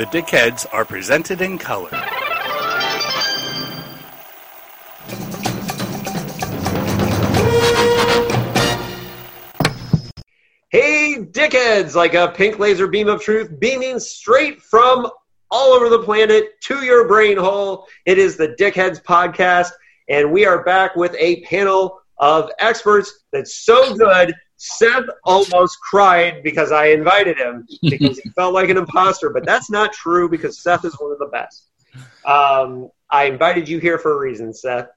The Dickheads are presented in color. Hey, dickheads! Like a pink laser beam of truth beaming straight from all over the planet to your brain hole. It is the Dickheads Podcast, and we are back with a panel of experts that's so good. Seth almost cried because I invited him because he felt like an imposter, but that's not true because Seth is one of the best. Um, I invited you here for a reason, Seth.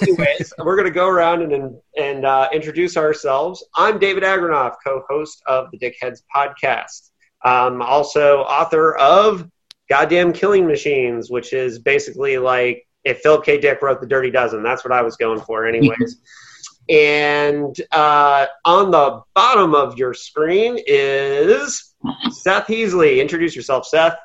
Anyways, we're going to go around and and uh, introduce ourselves. I'm David Agranoff, co-host of the Dickheads podcast. Um, also author of Goddamn Killing Machines, which is basically like if Philip K. Dick wrote The Dirty Dozen. That's what I was going for, anyways. and uh, on the bottom of your screen is Seth Heasley. Introduce yourself, Seth.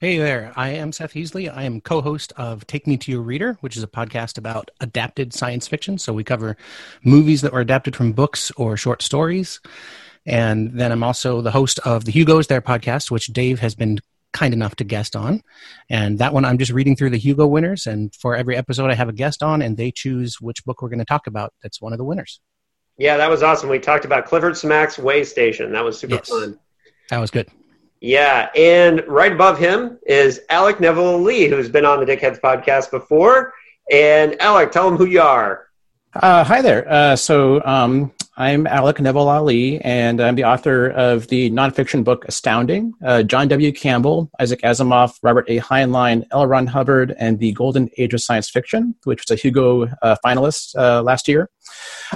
Hey there, I am Seth Heasley. I am co host of Take Me to Your Reader, which is a podcast about adapted science fiction. So we cover movies that were adapted from books or short stories. And then I'm also the host of the Hugo's There podcast, which Dave has been kind enough to guest on. And that one, I'm just reading through the Hugo winners. And for every episode, I have a guest on, and they choose which book we're going to talk about. That's one of the winners. Yeah, that was awesome. We talked about Clifford Simak's Way Station. That was super Yes. fun. That was good. Yeah, and right above him is Alec Nevala-Lee, who's been on the Dickheads podcast before. And Alec, tell them who you are. Uh, hi there. Uh, so um, I'm Alec Nevala-Lee, and I'm the author of the nonfiction book Astounding. Uh, John W. Campbell, Isaac Asimov, Robert A. Heinlein, L. Ron Hubbard, and the Golden Age of Science Fiction, which was a Hugo uh, finalist uh, last year.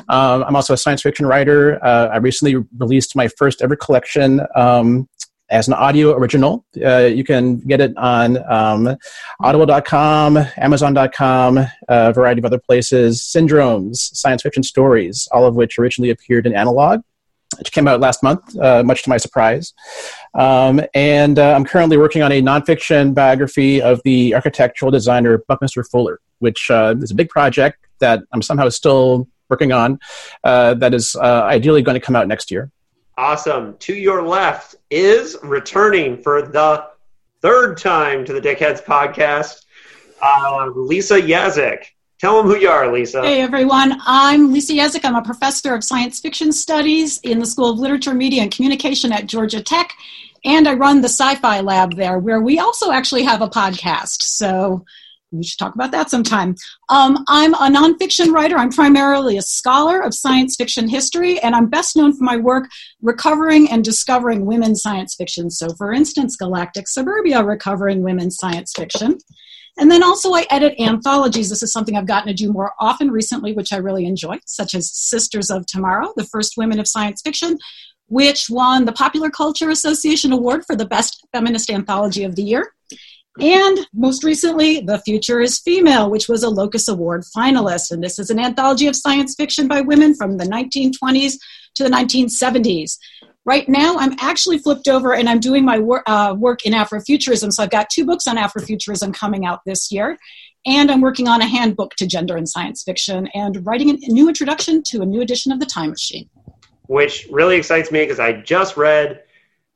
Um, I'm also a science fiction writer. Uh, I recently released my first ever collection. Um, as an audio original. Uh, you can get it on um, audible.com, amazon.com, a variety of other places. Syndromes, science fiction stories, all of which originally appeared in analog, which came out last month, uh, much to my surprise. Um, and uh, I'm currently working on a nonfiction biography of the architectural designer Buckminster Fuller, which uh, is a big project that I'm somehow still working on uh, that is uh, ideally going to come out next year. Awesome. To your left is returning for the third time to the Dickheads podcast, uh, Lisa Yaszek. Tell them who you are, Lisa. Hey everyone, I'm Lisa Yaszek. I'm a professor of science fiction studies in the School of Literature, Media, and Communication at Georgia Tech, and I run the Sci Fi Lab there, where we also actually have a podcast. So we should talk about that sometime. Um, I'm a nonfiction writer. I'm primarily a scholar of science fiction history, and I'm best known for my work recovering and discovering women's science fiction. So, for instance, Galactic Suburbia, recovering women's science fiction. And then also, I edit anthologies. This is something I've gotten to do more often recently, which I really enjoy, such as Sisters of Tomorrow, the first women of science fiction, which won the Popular Culture Association Award for the Best Feminist Anthology of the Year. And most recently, The Future is Female, which was a Locus Award finalist. And this is an anthology of science fiction by women from the 1920s to the 1970s. Right now, I'm actually flipped over and I'm doing my wor- uh, work in Afrofuturism. So I've got two books on Afrofuturism coming out this year. And I'm working on a handbook to gender and science fiction and writing a new introduction to a new edition of The Time Machine. which really excites me because I just read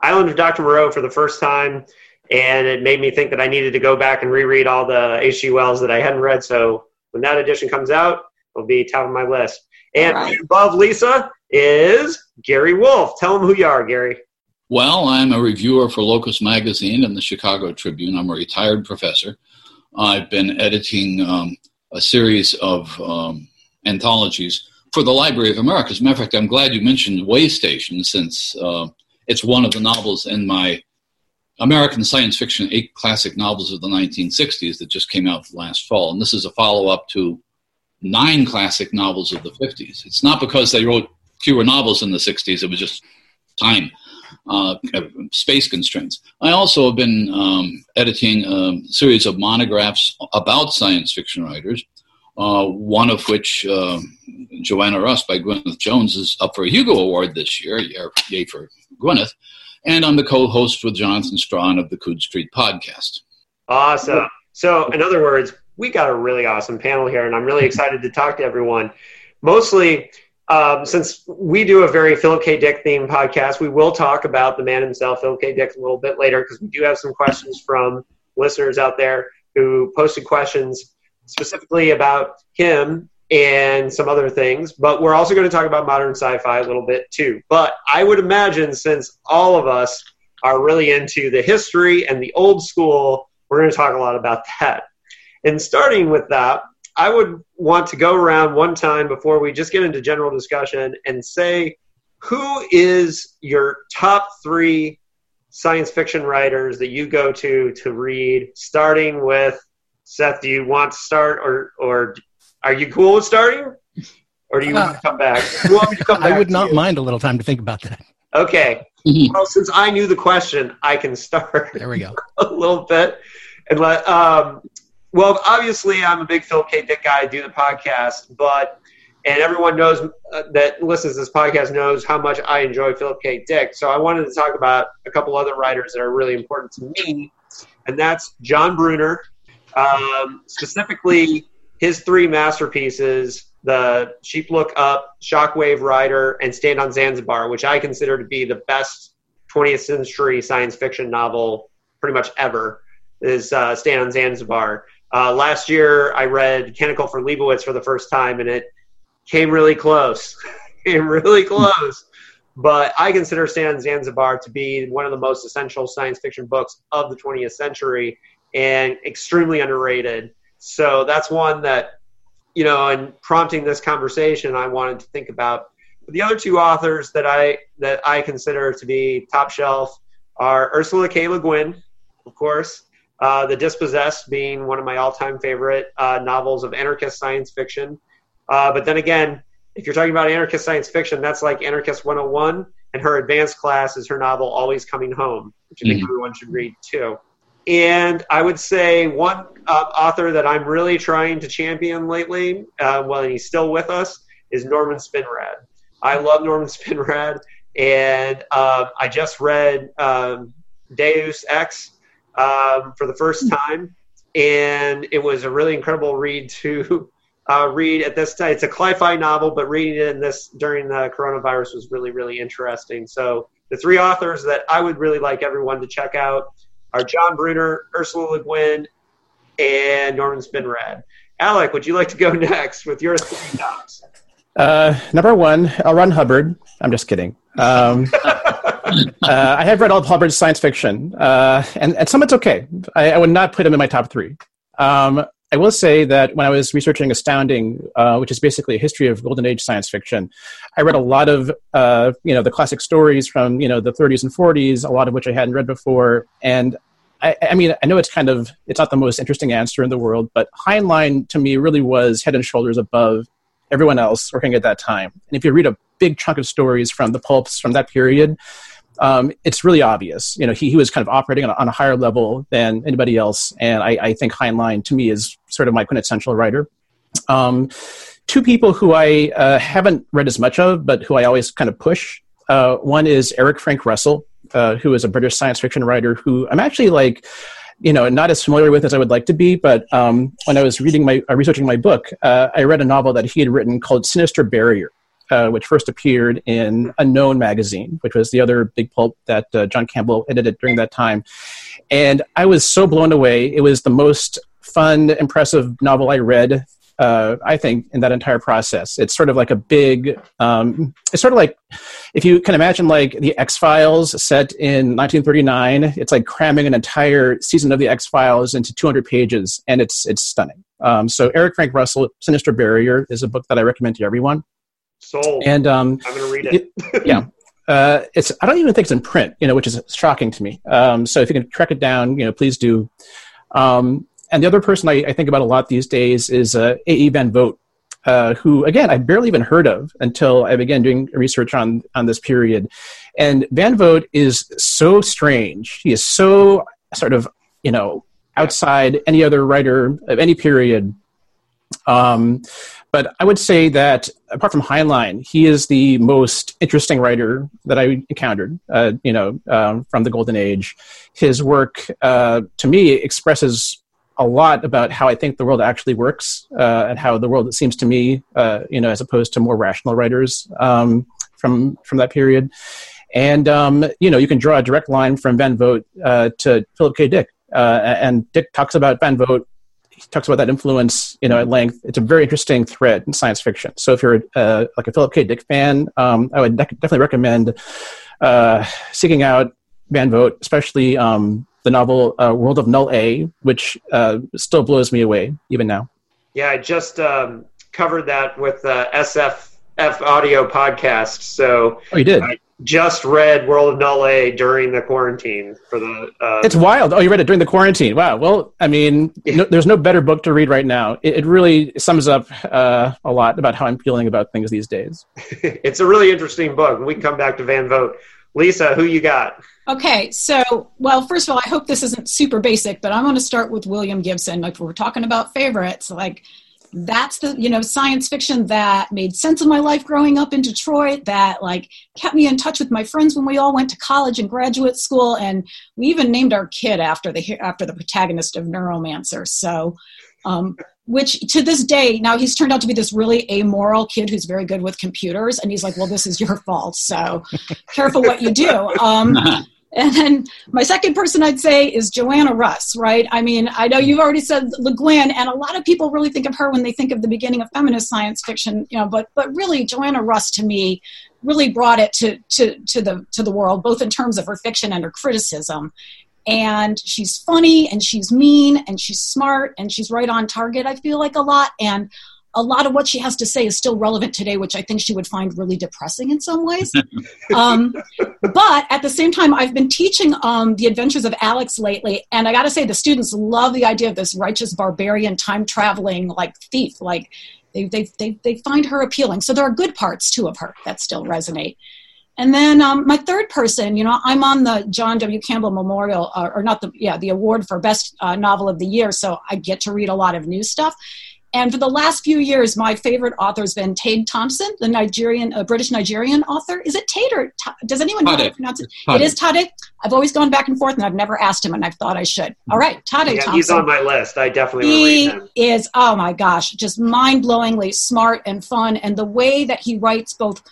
Island of Dr. Moreau for the first time, and it made me think that I needed to go back and reread all the H.G. Wells that I hadn't read. So when that edition comes out, it'll be top of my list. And All right. above Lisa is Gary Wolfe. Tell him who you are, Gary. Well, I'm a reviewer for Locus Magazine and the Chicago Tribune. I'm a retired professor. I've been editing um, a series of um, anthologies for the Library of America. As a matter of fact, I'm glad you mentioned Way Station since uh, it's one of the novels in my American science fiction eight classic novels of the 1960s that just came out last fall. And this is a follow up to nine classic novels of the 50s. It's not because they wrote fewer novels in the 60s, it was just time uh, space constraints. I also have been um, editing a series of monographs about science fiction writers, uh, one of which, uh, Joanna Russ by Gwyneth Jones, is up for a Hugo Award this year. Yay for Gwyneth. And I'm the co host with Jonathan Strahan of the Coode Street podcast. Awesome. So, in other words, we got a really awesome panel here, and I'm really excited to talk to everyone. Mostly, um, since we do a very Philip K. Dick themed podcast, we will talk about the man himself, Philip K. Dick, a little bit later because we do have some questions from listeners out there who posted questions specifically about him and some other things. But we're also going to talk about modern sci fi a little bit too. But I would imagine since all of us are really into the history and the old school, we're going to talk a lot about that. And starting with that, I would want to go around one time before we just get into general discussion and say who is your top three science fiction writers that you go to to read, starting with Seth. Do you want to start, or or are you cool with starting, or do you want to come back? You want me to come back I would not you? mind a little time to think about that. Okay. Mhm. Well, since I knew the question, I can start There we go. a little bit and let. Um, well, obviously, I'm a big Phil K. Dick guy. I do the podcast, but and everyone knows uh, that listens to this podcast knows how much I enjoy Philip K. Dick. So I wanted to talk about a couple other writers that are really important to me, and that's John Brunner, um, specifically his three masterpieces: the Sheep Look Up, Shockwave Rider, and Stand on Zanzibar, which I consider to be the best 20th century science fiction novel pretty much ever. Is uh, Stand on Zanzibar. Uh, last year, I read Canticle for Leibowitz for the first time, and it came really close. came really close. But I consider Stand on Zanzibar to be one of the most essential science fiction books of the 20th century and extremely underrated. So that's one that, you know, and prompting this conversation, I wanted to think about. The other two authors that I that I consider to be top shelf are Ursula K. Le Guin, of course, uh, The Dispossessed being one of my all-time favorite uh, novels of anarchist science fiction. Uh, but then again, if you're talking about anarchist science fiction, that's like Anarchist 101, and her advanced class is her novel Always Coming Home, which I think Mhm. everyone should read too. And I would say one uh, author that I'm really trying to champion lately, uh, well, and he's still with us, is Norman Spinrad. I love Norman Spinrad, and uh, I just read um, Deus X um, for the first time, and it was a really incredible read to uh, read at this time. It's a cli-fi novel, but reading it in this during the coronavirus was really, really interesting. So the three authors that I would really like everyone to check out are John Brunner, Ursula Le Guin, and Norman Spinrad. Alec, would you like to go next with your three tops? Uh, number one, L. Ron Hubbard. I'm just kidding. Um, uh, I have read all of Hubbard's science fiction, uh, and, and some it's okay. I, I would not put him in my top three. Um, I will say that when I was researching Astounding, uh, which is basically a history of golden age science fiction, I read a lot of uh, you know the classic stories from you know the 30s and 40s, a lot of which I hadn't read before, and I, I mean I know it's kind of it's not the most interesting answer in the world, but Heinlein to me really was head and shoulders above everyone else working at that time. And if you read a big chunk of stories from the pulps from that period, um, it's really obvious. You know, he, he was kind of operating on a, on a higher level than anybody else. And I, I think Heinlein, to me, is sort of my quintessential writer. Um, two people who I uh, haven't read as much of, but who I always kind of push. Uh, one is Eric Frank Russell, uh, who is a British science fiction writer who I'm actually like, you know, not as familiar with as I would like to be. But um, when I was reading my uh, researching my book, uh, I read a novel that he had written called Sinister Barrier, uh, which first appeared in Unknown magazine, which was the other big pulp that uh, John Campbell edited during that time. And I was so blown away. It was the most fun, impressive novel I read. Uh, I think in that entire process, it's sort of like a big. Um, it's sort of like if you can imagine like the X Files set in 1939. It's like cramming an entire season of the X Files into 200 pages, and it's it's stunning. Um, so Eric Frank Russell, Sinister Barrier, is a book that I recommend to everyone. Sold. And um, I'm going to read it. yeah. Uh, it's I don't even think it's in print, you know, which is shocking to me. Um, so if you can track it down, you know, please do. Um, and the other person I, I think about a lot these days is uh, A.E. Van Vogt, uh, who again I barely even heard of until I began doing research on on this period. And Van Vogt is so strange. He is so sort of you know outside any other writer of any period. Um, but I would say that apart from Heinlein, he is the most interesting writer that I encountered. Uh, you know, um, from the Golden Age, his work uh, to me expresses a lot about how I think the world actually works uh, and how the world seems to me, uh, you know, as opposed to more rational writers um, from from that period. And um, you know, you can draw a direct line from Van Vogt uh, to Philip K. Dick, uh, and Dick talks about Van Vogt. He talks about that influence, you know, at length. It's a very interesting thread in science fiction. So, if you're uh, like a Philip K. Dick fan, um, I would definitely recommend uh, seeking out Van Vogt, especially um, the novel uh, World of Null A, which uh, still blows me away even now. Yeah, I just um, covered that with the SFF audio podcast. So oh, you did. I just read World of Null A during the quarantine for the. Uh, it's wild. Oh, you read it during the quarantine. Wow. Well, I mean, no, there's no better book to read right now. It, it really sums up uh, a lot about how I'm feeling about things these days. it's a really interesting book. We come back to Van Vogt. Lisa, who you got? Okay, so well, first of all, I hope this isn't super basic, but I'm going to start with William Gibson. Like we're talking about favorites, like that's the you know science fiction that made sense of my life growing up in Detroit. That like kept me in touch with my friends when we all went to college and graduate school, and we even named our kid after the after the protagonist of Neuromancer. So. Um, which to this day now he's turned out to be this really amoral kid who's very good with computers and he's like well this is your fault so careful what you do um, And then my second person I'd say is Joanna Russ, right? I mean, I know you've already said Le Guin, and a lot of people really think of her when they think of the beginning of feminist science fiction, you know, but but really Joanna Russ to me really brought it to to to the to the world, both in terms of her fiction and her criticism. And she's funny and she's mean and she's smart and she's right on target, I feel like a lot. And a lot of what she has to say is still relevant today, which I think she would find really depressing in some ways. um, but at the same time, I've been teaching um, the adventures of Alyx lately, and I got to say, the students love the idea of this righteous barbarian, time traveling like thief. Like they, they, they, they find her appealing. So there are good parts too of her that still resonate. And then um, my third person, you know, I'm on the John W. Campbell Memorial, uh, or not the, yeah, the award for best uh, novel of the year. So I get to read a lot of new stuff. And for the last few years, my favorite author has been Tade Thompson, the Nigerian, uh, British Nigerian author. Is it Tate or Ta- does anyone know how to pronounce it? Tade. It is Tade. I've always gone back and forth, and I've never asked him, and I've thought I should. All right, Tade yeah, Thompson. He's on my list. I definitely. He is. Oh my gosh, just mind-blowingly smart and fun, and the way that he writes both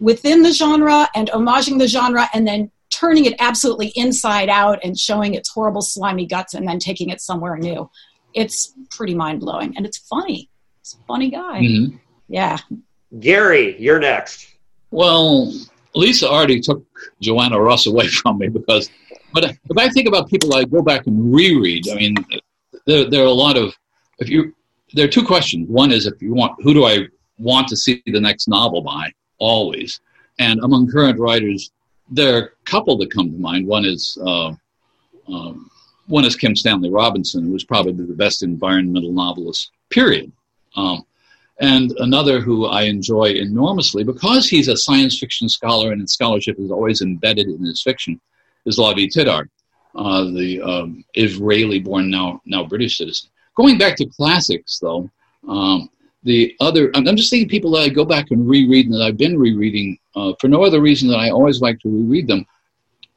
within the genre and homaging the genre, and then turning it absolutely inside out and showing its horrible, slimy guts, and then taking it somewhere new it's pretty mind blowing and it's funny. It's a funny guy. Mm-hmm. Yeah. Gary, you're next. Well, Lisa already took Joanna Russ away from me because, but if I think about people I go back and reread, I mean, there, there are a lot of, if you, there are two questions. One is if you want, who do I want to see the next novel by? Always. And among current writers, there are a couple that come to mind. One is uh, um, one is Kim Stanley Robinson, who was probably the best environmental novelist, period. Um, and another who I enjoy enormously because he's a science fiction scholar and his scholarship is always embedded in his fiction is Lavie Tidhar, uh, the um, Israeli-born now now British citizen. Going back to classics, though, um, the other I'm just thinking people that I go back and reread and that I've been rereading uh, for no other reason than I always like to reread them.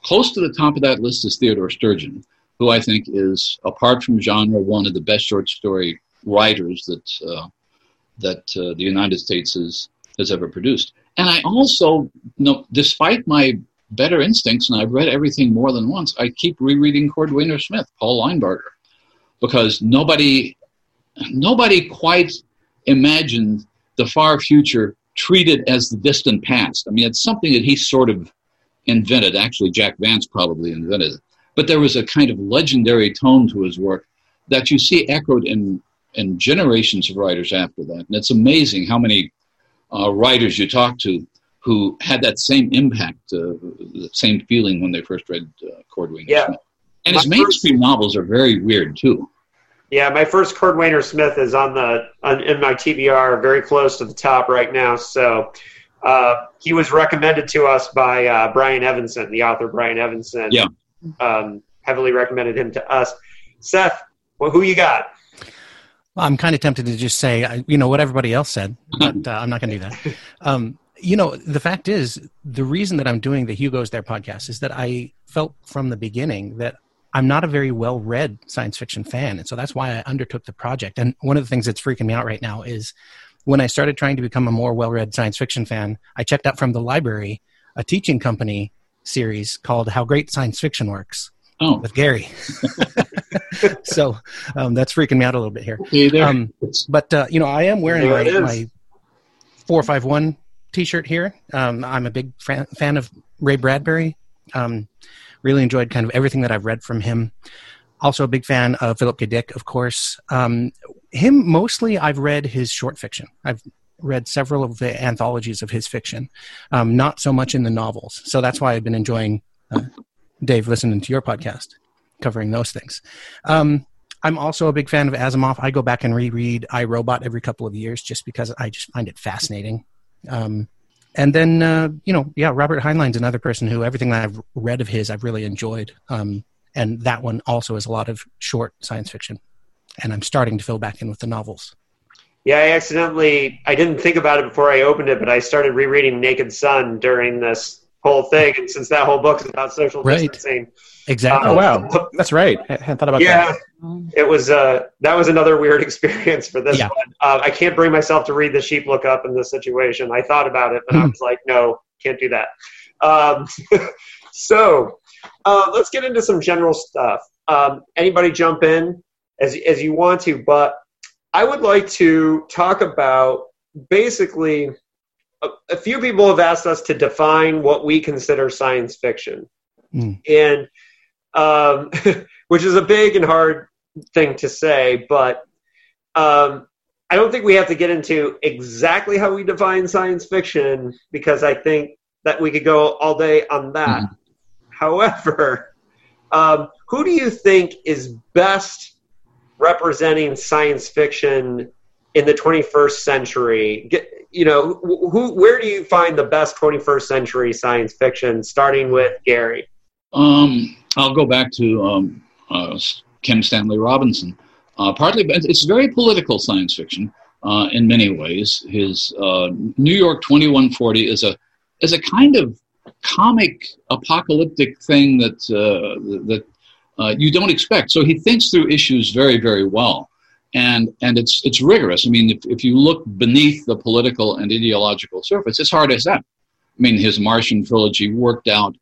Close to the top of that list is Theodore Sturgeon who I think is, apart from genre, one of the best short story writers that uh, that uh, the United States has has ever produced. And I also, know, despite my better instincts, and I've read everything more than once, I keep rereading Cordwainer Smith, Paul Linebarger, because nobody nobody quite imagined the far future treated as the distant past. I mean, it's something that he sort of invented. Actually, Jack Vance probably invented it but there was a kind of legendary tone to his work that you see echoed in, in generations of writers after that. And it's amazing how many uh, writers you talk to who had that same impact, uh, the same feeling when they first read uh, Cordwainer yeah. Smith. And my his mainstream first, novels are very weird too. Yeah, my first Cordwainer Smith is on the on, in my TBR, very close to the top right now. So uh, he was recommended to us by uh, Brian Evenson, the author Brian Evenson. Yeah um, heavily recommended him to us. Seth, well, who you got? Well, I'm kind of tempted to just say, you know, what everybody else said, but uh, I'm not going to do that. Um, you know, the fact is, the reason that I'm doing the Hugo's There podcast is that I felt from the beginning that I'm not a very well read science fiction fan. And so that's why I undertook the project. And one of the things that's freaking me out right now is when I started trying to become a more well read science fiction fan, I checked out from the library a teaching company series called How Great Science Fiction Works Oh, with Gary. so um, that's freaking me out a little bit here. okay. Um, but uh, you know, I am wearing my, my four five one T-shirt here. Um, I'm a big fan, fan of Ray Bradbury. Um, really enjoyed kind of everything that I've read from him. Also, a big fan of Philip K. Dick, of course. Um, him mostly, I've read his short fiction. I've read several of the anthologies of his fiction, um, not so much in the novels. So that's why I've been enjoying uh, Dave listening to your podcast, covering those things. Um, I'm also a big fan of Asimov. I go back and reread I Robot every couple of years just because I just find it fascinating. Um, and then, uh, you know, yeah, Robert Heinlein's another person who everything that I've read of his I've really enjoyed. Um, and that one also is a lot of short science fiction. And I'm starting to fill back in with the novels. Yeah, I accidentally I didn't think about it before I opened it, but I started rereading Naked Sun during this whole thing, and since that whole book is about social Right. distancing, Exactly. Oh wow, that's right. I hadn't thought about yeah, that. it was uh that was another weird experience for this Yeah. one. Uh, I can't bring myself to read the sheep look up in this situation. I thought about it, but I was like, no, can't do that. Um, so uh, let's get into some general stuff. Um, anybody jump in as as you want to, but I would like to talk about basically. A, a few people have asked us to define what we consider science fiction, Mm. and um, which is a big and hard thing to say, but um, I don't think we have to get into exactly how we define science fiction because I think that we could go all day on that. However, um, who do you think is best representing science fiction in the 21st century? Get, you know, who, where do you find the best 21st century science fiction? Starting with Gary. Um, I'll go back to um, uh, Kim Stanley Robinson. Uh, partly, it's very political science fiction uh, in many ways. His uh, New York 2140 is a is a kind of comic apocalyptic thing that uh, that uh, you don't expect. So he thinks through issues very very well, and and it's it's rigorous. I mean, if, if you look beneath the political and ideological surface, it's hard as that. I mean, his Martian trilogy worked out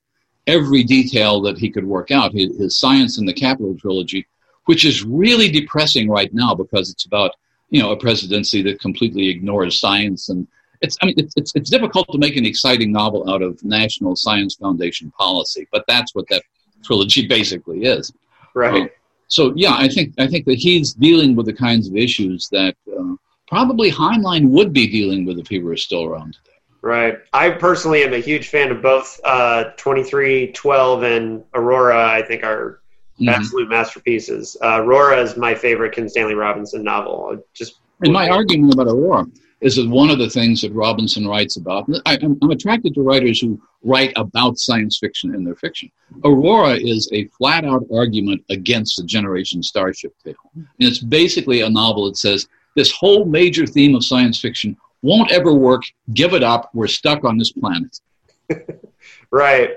every detail that he could work out. His, his Science in the Capital trilogy, which is really depressing right now because it's about you know a presidency that completely ignores science and it's I mean it's it's, it's difficult to make an exciting novel out of National Science Foundation policy, but that's what that trilogy basically is. Right. So yeah, I think I think that he's dealing with the kinds of issues that uh, probably Heinlein would be dealing with if he were still around today. Right. I personally am a huge fan of both uh, 2312 and Aurora, I think are Mhm. absolute masterpieces. Uh, Aurora is my favorite Kim Stanley Robinson novel. Just And my argument about Aurora is that one of the things that Robinson writes about, I, I'm, I'm attracted to writers who write about science fiction in their fiction. Aurora is a flat out argument against the Generation Starship tale. And it's basically a novel that says this whole major theme of science fiction won't ever work, give it up, we're stuck on this planet. Right.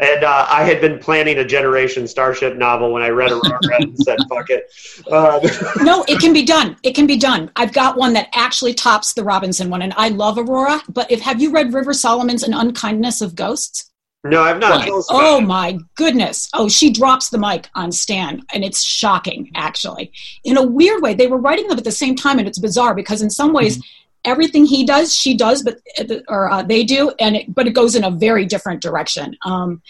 And uh, I had been planning a Generation Starship novel when I read Aurora and said, fuck it. Uh, No, it can be done. It can be done. I've got one that actually tops the Robinson one, and I love Aurora. But if have you read Rivers Solomon's An Unkindness of Ghosts? no, I've not. Right. Tell us about Oh my goodness. Oh, she drops the mic on Stan, and it's shocking, actually. In a weird way, they were writing them at the same time, and it's bizarre because in some ways, everything he does, she does, but or uh, they do, and it, but it goes in a very different direction. Um,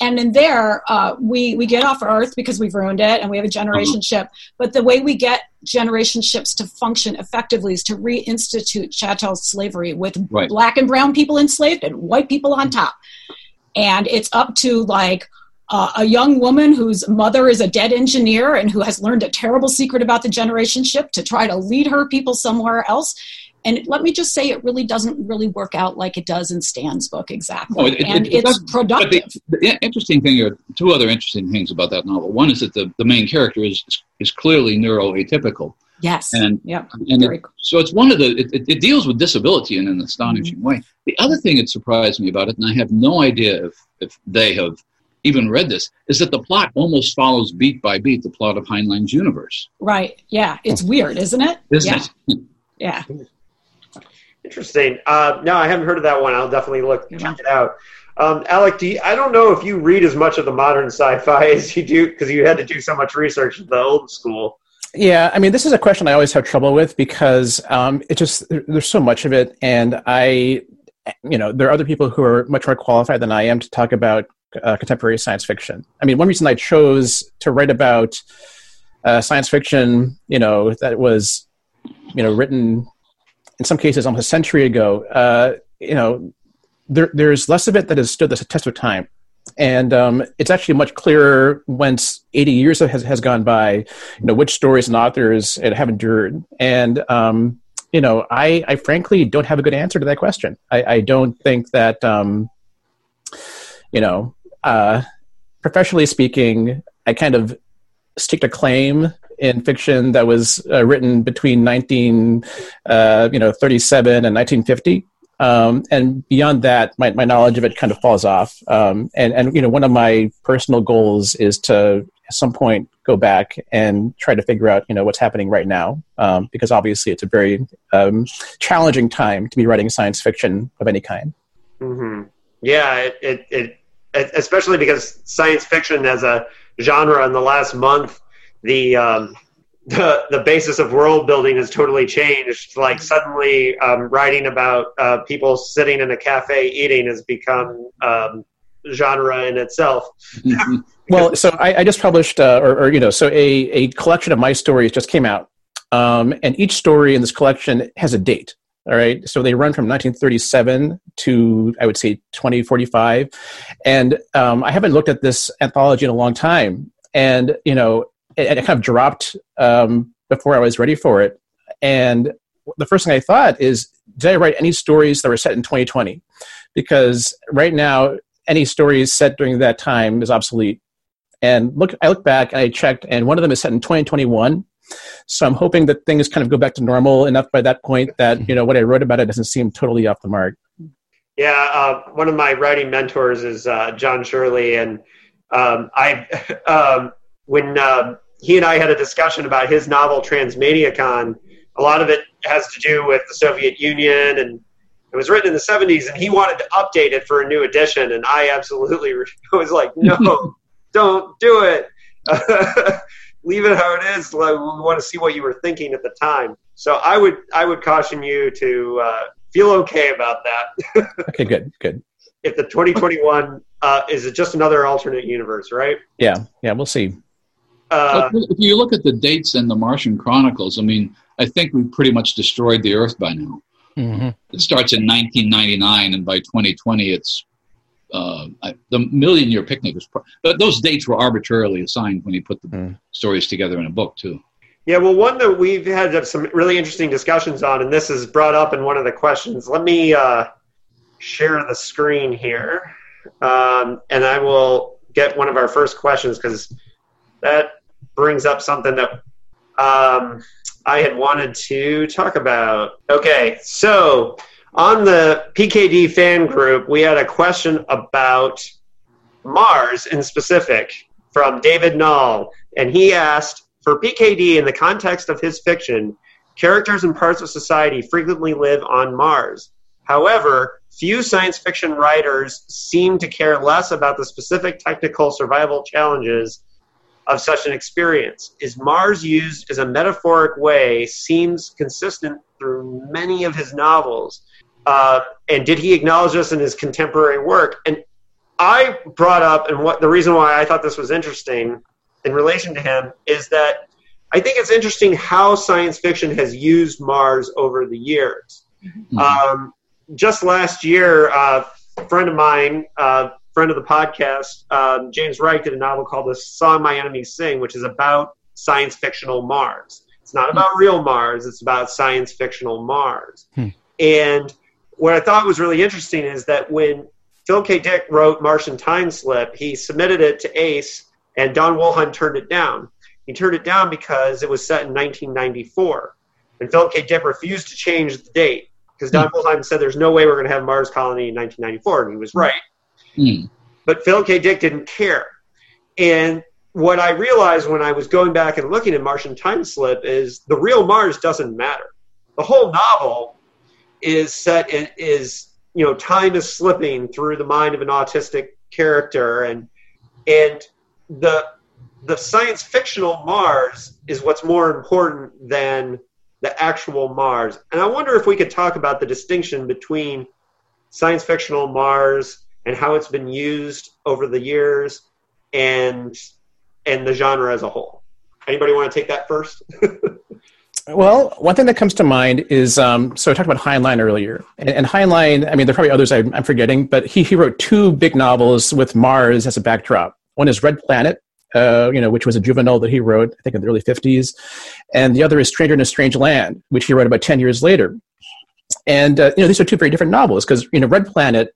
and in there, uh, we we get off Earth because we've ruined it, and we have a generation ship. But the way we get generation ships to function effectively is to reinstitute chattel slavery with Right. black and brown people enslaved and white people on top and it's up to like uh, a young woman whose mother is a dead engineer and who has learned a terrible secret about the generation ship to try to lead her people somewhere else and let me just say it really doesn't really work out like it does in stan's book exactly No, it- it- and it it's productive the, the interesting thing or two other interesting things about that novel. One is that the, the main character is is clearly neuroatypical, yes and yeah and very it, so it's one of the it, it, deals with disability in an astonishing mm-hmm. way. The other thing that surprised me about it, and I have no idea if if they have even read this, is that the plot almost follows beat by beat the plot of Heinlein's universe. Right. Yeah. It's weird, isn't it? Isn't yeah. it? Yeah. Interesting. Uh, no, I haven't heard of that one. I'll definitely look Yeah. check it out. Um, Alec, do you, I don't know if you read as much of the modern sci-fi as you do because you had to do so much research in the old school. Yeah, I mean, this is a question I always have trouble with because um, it just there, there's so much of it, and I, you know, there are other people who are much more qualified than I am to talk about uh, contemporary science fiction. I mean, one reason I chose to write about uh, science fiction, you know, that was, you know, written in some cases almost a century ago, uh, you know, there, there's less of it that has stood the test of time. And um, it's actually much clearer once 80 years has, has gone by, you know, which stories and authors it have endured. And, um, you know, I, I frankly don't have a good answer to that question. I, I don't think that, um, you know, uh, professionally speaking, I kind of stick to claim in fiction that was uh, written between 19, uh, you know, 37 and 1950. Um, and beyond that, my, my knowledge of it kind of falls off. Um, and, and, you know, one of my personal goals is to at some point go back and try to figure out, you know, what's happening right now. Um, because obviously it's a very um, challenging time to be writing science fiction of any kind. hmm Yeah, it, it, it, especially because science fiction as a genre in the last month, the um, the the basis of world building has totally changed. Like suddenly, um, writing about uh, people sitting in a cafe eating has become um, genre in itself. Well, so I, I just published, uh, or, or you know, so a, a collection of my stories just came out, um, and each story in this collection has a date. All right, so they run from 1937 to I would say 2045, and um, I haven't looked at this anthology in a long time, and you know, it, it kind of dropped um, before I was ready for it, and the first thing I thought is, did I write any stories that were set in 2020? Because right now, any stories set during that time is obsolete. And look, I look back and I checked, and one of them is set in 2021. So I'm hoping that things kind of go back to normal enough by that point that you know what I wrote about it doesn't seem totally off the mark. Yeah, uh, one of my writing mentors is uh, John Shirley, and um, I um, when uh, he and I had a discussion about his novel Transmaniacon, a lot of it has to do with the Soviet Union, and it was written in the '70s, and he wanted to update it for a new edition, and I absolutely was like, no, don't do it. Leave it how it is. Like, we want to see what you were thinking at the time. So I would I would caution you to uh, feel okay about that. Okay, good, good. if the 2021 uh, is it just another alternate universe, right? Yeah, yeah, we'll see. Uh, if you look at the dates in the Martian Chronicles, I mean, I think we've pretty much destroyed the Earth by now. hmm It starts in 1999, and by 2020, it's uh, I, the Million Year Picnic was. Pro- but those dates were arbitrarily assigned when he put the Mm. stories together in a book too. yeah, well, one that we've had some really interesting discussions on, and this is brought up in one of the questions. Let me uh, share the screen here, um, and I will get one of our first questions because that brings up something that um, I had wanted to talk about. Okay, so on the PKD fan group, we had a question about Mars in specific from David Null, and he asked for PKD in the context of his fiction, characters and parts of society frequently live on Mars. However, few science fiction writers seem to care less about the specific technical survival challenges of such an experience. Is Mars used as a metaphoric way seems consistent through many of his novels. Uh, and did he acknowledge this in his contemporary work? And I brought up, and what the reason why I thought this was interesting in relation to him is that I think it's interesting how science fiction has used Mars over the years. Mhm. Um, just last year, uh, a friend of mine, uh, friend of the podcast, um, James Reich, did a novel called "The Song My Enemies Sing," which is about science fictional Mars. It's not about real Mars; it's about science fictional Mars. Hmm. And what I thought was really interesting is that when Phil K. Dick wrote Martian Time Slip, he submitted it to Ace, and Don Wollheim turned it down. He turned it down because it was set in 1994, and Philip K. Dick refused to change the date because Don Wollheim said there's no way we're going to have Mars colony in 1994, and he was right. Hmm. but Philip K. Dick didn't care. And what I realized when I was going back and looking at Martian Time Slip is the real Mars doesn't matter. The whole novel is set in, is you know time is slipping through the mind of an autistic character and and the the science fictional Mars is what's more important than the actual Mars. And I wonder if we could talk about the distinction between science fictional Mars and how it's been used over the years and and the genre as a whole. Anybody want to take that first? Well, one thing that comes to mind is um, so I talked about Heinlein earlier, and, and Heinlein. I mean, there are probably others I, am forgetting, but he he wrote two big novels with Mars as a backdrop. One is Red Planet, uh, you know, which was a juvenile that he wrote, I think, in the early '50s, and the other is Stranger in a Strange Land, which he wrote about ten years later. And uh, you know, these are two very different novels because you know, Red Planet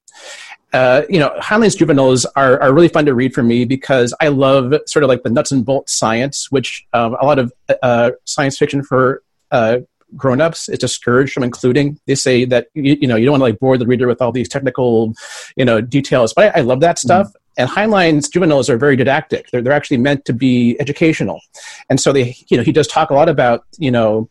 uh, you know, Heinlein's juveniles are, are really fun to read for me because I love sort of like the nuts and bolts science, which um, a lot of uh, science fiction for uh, grown-ups is discouraged from including. They say that you, you know you don't want to like bore the reader with all these technical, you know, details. But I, I love that stuff. Mm-hmm. And Heinlein's juveniles are very didactic. They're they're actually meant to be educational, and so they you know he does talk a lot about you know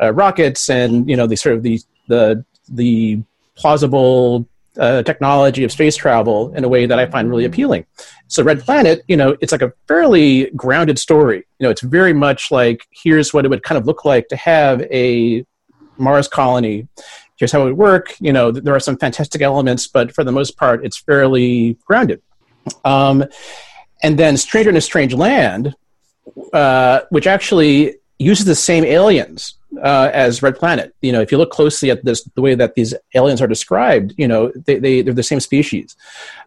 uh, rockets and you know the sort of the the the plausible uh, technology of space travel in a way that I find really appealing. So Red Planet, you know, it's like a fairly grounded story. You know, it's very much like here's what it would kind of look like to have a Mars colony. Here's how it would work. You know, there are some fantastic elements, but for the most part, it's fairly grounded. Um, and then Stranger in a Strange Land, uh, which actually uses the same aliens uh, as Red Planet. You know, if you look closely at this, the way that these aliens are described, you know, they, they they're the same species.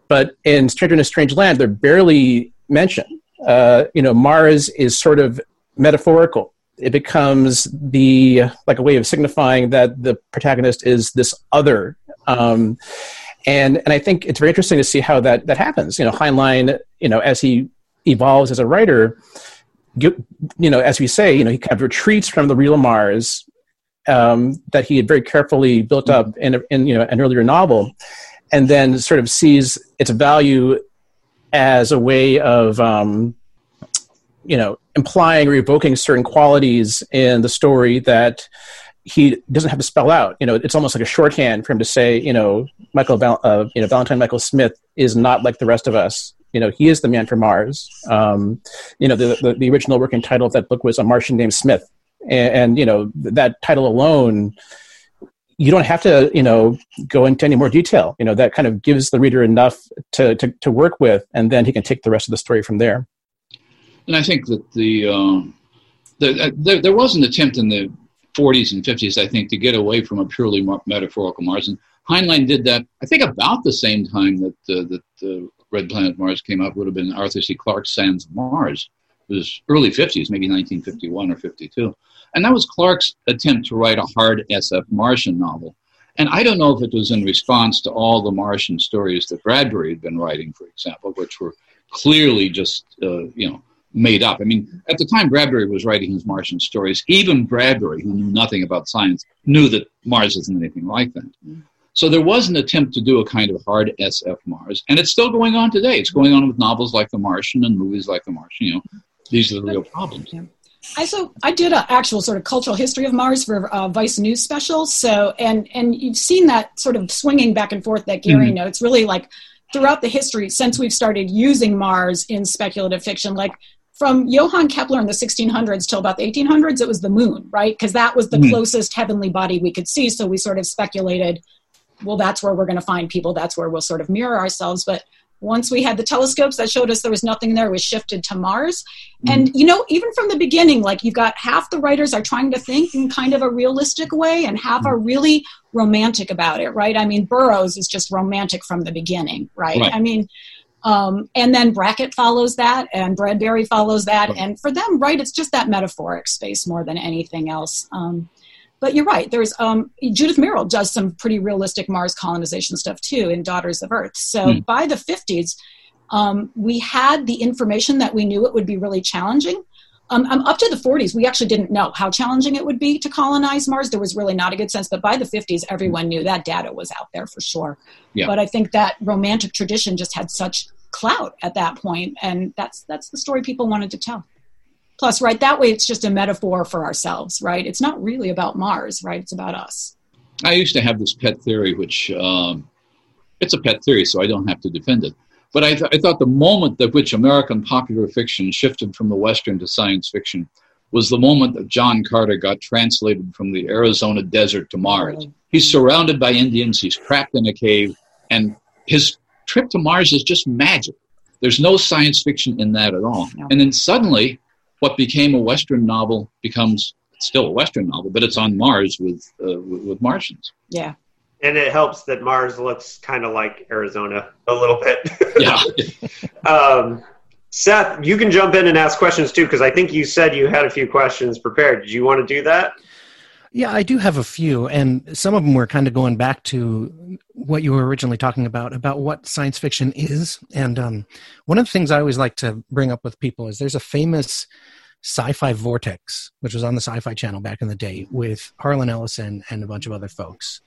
But in Stranger in a Strange Land, they're barely mentioned. Uh, you know, Mars is sort of metaphorical. It becomes the like a way of signifying that the protagonist is this other. Um, and and I think it's very interesting to see how that that happens. You know, Heinlein, you know, as he evolves as a writer, you, know, as we say, you know, he kind of retreats from the real Mars um, that he had very carefully built up in, in you know an earlier novel, and then sort of sees its value as a way of um, you know implying or evoking certain qualities in the story that he doesn't have to spell out. You know, it's almost like a shorthand for him to say, you know, Michael, Val- uh, you know, Valentine Michael Smith is not like the rest of us you know, he is the man from Mars. Um, you know, the, the, the, original working title of that book was A Martian Named Smith. And, and, you know, that title alone, you don't have to, you know, go into any more detail. You know, that kind of gives the reader enough to, to, to work with, and then he can take the rest of the story from there. And I think that the, um, the uh, there, there was an attempt in the 40s and 50s, I think, to get away from a purely metaphorical Mars. And Heinlein did that, I think, about the same time that uh, that uh, Red Planet Mars came out would have been Arthur C. Clarke's Sands of Mars. It was early 50s, maybe 1951 or 52. And that was Clarke's attempt to write a hard SF Martian novel. And I don't know if it was in response to all the Martian stories that Bradbury had been writing, for example, which were clearly just, uh, you know, made up. I mean, at the time Bradbury was writing his Martian stories, even Bradbury, who knew nothing about science, knew that Mars isn't anything like that. So there was an attempt to do a kind of hard SF Mars, and it's still going on today. It's going on with novels like The Martian and movies like The Martian. You know, these are the real problems. Yeah. I so I did an actual sort of cultural history of Mars for uh, Vice News special. So and and you've seen that sort of swinging back and forth that Gary mm-hmm. notes. Really like throughout the history since we've started using Mars in speculative fiction, like from Johann Kepler in the 1600s till about the 1800s, it was the moon, right? Because that was the mm-hmm. closest heavenly body we could see. So we sort of speculated well, that's where we're going to find people. That's where we'll sort of mirror ourselves. But once we had the telescopes that showed us there was nothing there, we shifted to Mars. Mm-hmm. And, you know, even from the beginning, like you've got half the writers are trying to think in kind of a realistic way and half are really romantic about it, right? I mean, Burroughs is just romantic from the beginning, right? right. I mean, um, and then Brackett follows that, and Bradbury follows that. Right. And for them, right, it's just that metaphoric space more than anything else. Um, but you're right. There's um, Judith Merril does some pretty realistic Mars colonization stuff too in Daughters of Earth. So mm. by the 50s, um, we had the information that we knew it would be really challenging. Um, um, up to the 40s, we actually didn't know how challenging it would be to colonize Mars. There was really not a good sense. But by the 50s, everyone knew that data was out there for sure. Yeah. But I think that romantic tradition just had such clout at that point, and that's that's the story people wanted to tell. Plus, right, that way it's just a metaphor for ourselves, right? It's not really about Mars, right? It's about us. I used to have this pet theory, which um, it's a pet theory, so I don't have to defend it. But I, th- I thought the moment at which American popular fiction shifted from the Western to science fiction was the moment that John Carter got translated from the Arizona desert to Mars. He's surrounded by Indians, he's trapped in a cave, and his trip to Mars is just magic. There's no science fiction in that at all. No. And then suddenly, what became a Western novel becomes still a Western novel, but it's on Mars with, uh, with, with Martians. Yeah. And it helps that Mars looks kind of like Arizona a little bit. Yeah. um, Seth, you can jump in and ask questions too, because I think you said you had a few questions prepared. Did you want to do that? Yeah, I do have a few, and some of them were kind of going back to what you were originally talking about about what science fiction is. And um, one of the things I always like to bring up with people is there's a famous sci-fi vortex, which was on the Sci-Fi Channel back in the day, with Harlan Ellison and a bunch of other folks,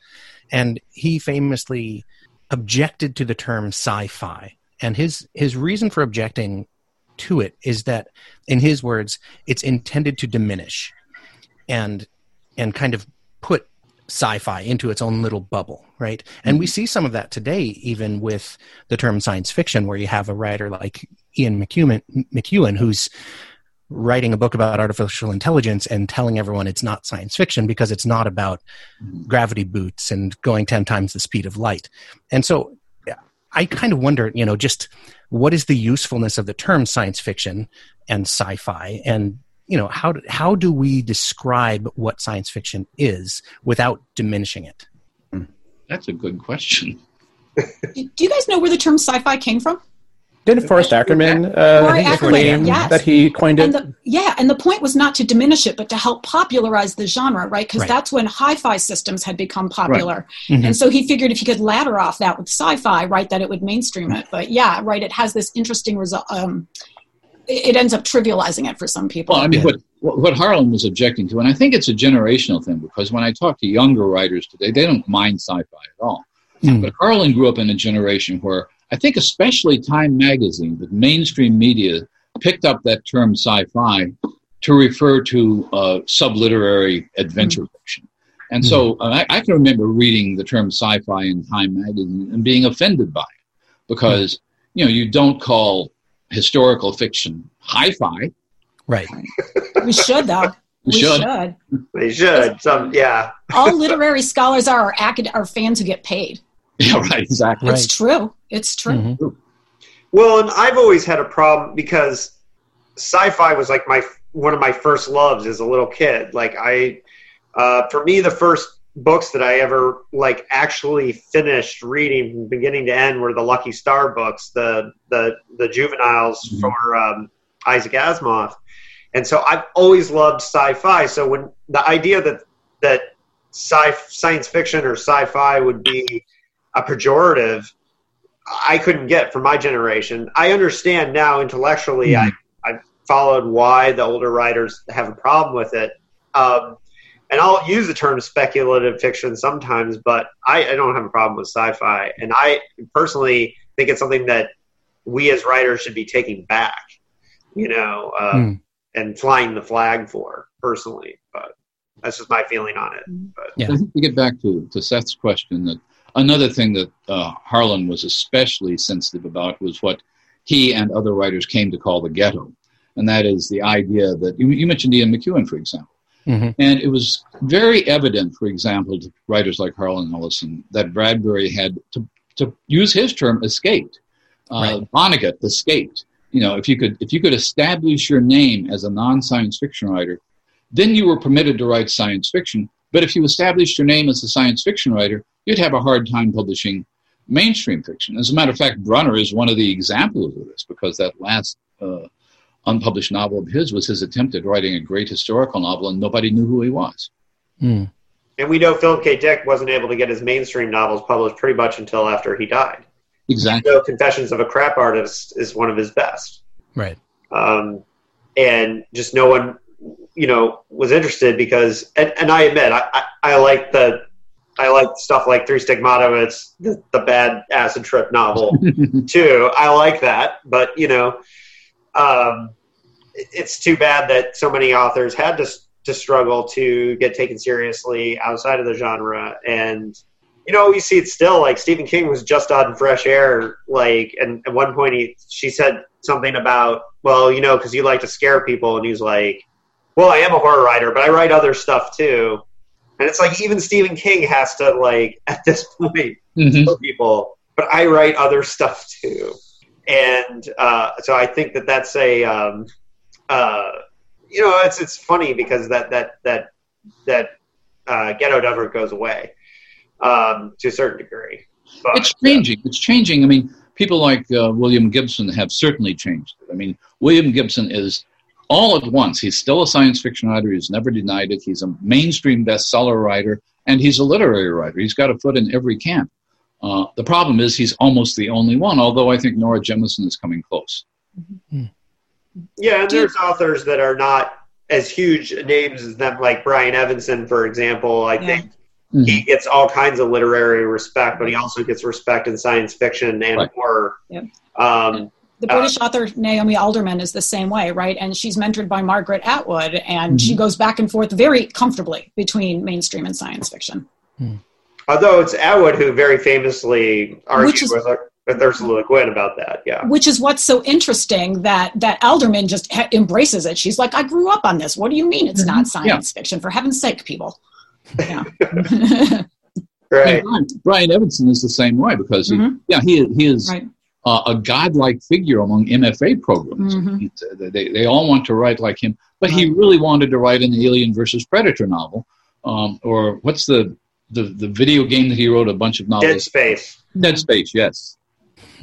and he famously objected to the term sci-fi, and his his reason for objecting to it is that, in his words, it's intended to diminish, and and kind of put sci-fi into its own little bubble, right? And we mm-hmm. see some of that today, even with the term science fiction, where you have a writer like Ian McEwan, McEwan who's writing a book about artificial intelligence and telling everyone it's not science fiction because it's not about mm-hmm. gravity boots and going 10 times the speed of light. And so I kind of wonder, you know, just what is the usefulness of the term science fiction and sci-fi and you know how do, how do we describe what science fiction is without diminishing it That's a good question. Do do you guys know where the term sci-fi came from? Didn't Forrest Ackerman uh, Ackerman, claim yes. that he coined And it? the, yeah, and the point was not to diminish it, but to help popularize the genre, right? Because Right. that's when hi-fi systems had become popular, Mhm. and so he figured if he could ladder off that with sci-fi, right, that it would mainstream it. But yeah, right, it has this interesting result. Um, it it ends up trivializing it for some people. Well, I mean, Yeah. what, what what Harlan was objecting to, and I think it's a generational thing because when I talk to younger writers today, they don't mind sci-fi at all. Mm. But Harlan grew up in a generation where I think, especially Time magazine, the mainstream media picked up that term sci-fi to refer to uh, subliterary adventure fiction. And so uh, I, I can remember reading the term sci-fi in Time magazine and being offended by it because you know you don't call historical fiction hi-fi. right we should though. You we should. should. They should. Some, yeah. All literary scholars are are, acad- are fans who get paid. Yeah, right. Exactly. Right. It's true. It's true. Mhm. Well, and I've always had a problem because sci-fi was like my one of my first loves as a little kid. Like I, uh, for me, the first books that I ever like actually finished reading from beginning to end were the Lucky Star books, the the the juveniles Mhm. for um, Isaac Asimov, and so I've always loved sci-fi. So when the idea that that sci science fiction or sci-fi would be a pejorative I couldn't get for my generation. I understand now intellectually. Mhm. I I followed why the older writers have a problem with it. Um, and I'll use the term speculative fiction sometimes, but I, I don't have a problem with sci-fi. And I personally think it's something that we as writers should be taking back, you know, uh, Hmm. and flying the flag for personally. But that's just my feeling on it. But Yeah. I think to get back to, to Seth's question, that another thing that uh, Harlan was especially sensitive about was what he and other writers came to call the ghetto, and that is the idea that you, you mentioned Ian McEwan, for example, Mhm. and it was very evident, for example, to writers like Harlan Ellison that Bradbury had to to use his term escaped. Uh, Vonnegut escaped. You know, if you could if you could establish your name as a non-science fiction writer, then you were permitted to write science fiction. But if you established your name as a science fiction writer, you'd have a hard time publishing mainstream fiction. As a matter of fact, Brunner is one of the examples of this because that last uh, unpublished novel of his was his attempt at writing a great historical novel, and nobody knew who he was. Mm. and we know Philip K. Dick wasn't able to get his mainstream novels published pretty much until after he died. Exactly. So Confessions of a Crap Artist is one of his best. right um, and just no one, you know, was interested because, and, and I admit, I, I, I like the I like stuff like Three Stigmata. It's the, the bad acid trip novel too. I like that, but you know, um, it's too bad that so many authors had to to struggle to get taken seriously outside of the genre. And you know, you see it still. Like Stephen King was just on Fresh Air. Like, and at one point, he she said something about, well, you know, because you like to scare people, and he's like, well, I am a horror writer, but I write other stuff too. And it's like even Stephen King has to like at this point Mhm. tell people, but I write other stuff too. And uh, so I think that that's a, um, uh, you know, it's it's funny because that that that that uh, ghetto never goes away um, to a certain degree. But, It's changing. It's changing. I mean, people like uh, William Gibson have certainly changed it. I mean, William Gibson is all at once. He's still a science fiction writer. He's never denied it. He's a mainstream bestseller writer, and he's a literary writer. He's got a foot in every camp. Uh, the problem is he's almost the only one. Although I think Nora Jemisin is coming close. Hmm. Yeah, and Do you- there's authors that are not as huge names as them, like Brian Evenson, for example. I Yeah. think mm-hmm. he gets all kinds of literary respect, but he also gets respect in science fiction and Right. horror. Yep. Um, The British uh, author Naomi Alderman is the same way, right? And she's mentored by Margaret Atwood, and she mm-hmm. goes back and forth very comfortably between mainstream and science fiction. Hmm. Although it's Atwood who very famously argued Which is- with, with Ursula Le Guin about that. Yeah. Which is what's so interesting that that Alderman just ha- embraces it. She's like, "I grew up on this. What do you mean it's not science fiction? For heaven's sake, people!" Yeah. Right. And Brian, Brian Evenson is the same way because he, Mhm. yeah, he he is right. uh, a godlike figure among MFA programs. Mhm. He- They, they all want to write like him, but he really wanted to write an Alien versus Predator novel, um, or what's the, the the video game that he wrote a bunch of novels. Dead? Space. Dead Space, yes,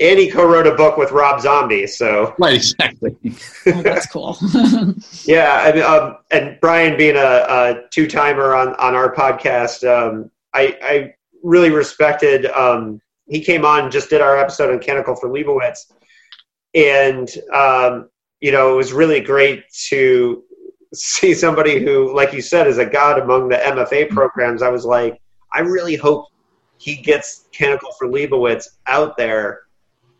And he co-wrote a book with Rob Zombie, so right, exactly. Oh, that's cool. yeah. I mean, um, and Brian being a, a two-timer on on our podcast, um, I, I really respected. Um, he came on, and just did our episode on Canticle for Leibowitz, and um, you know, it was really great to see somebody who, like you said, is a god among the MFA programs. I was like, I really hope he gets Canticle for Leibowitz out there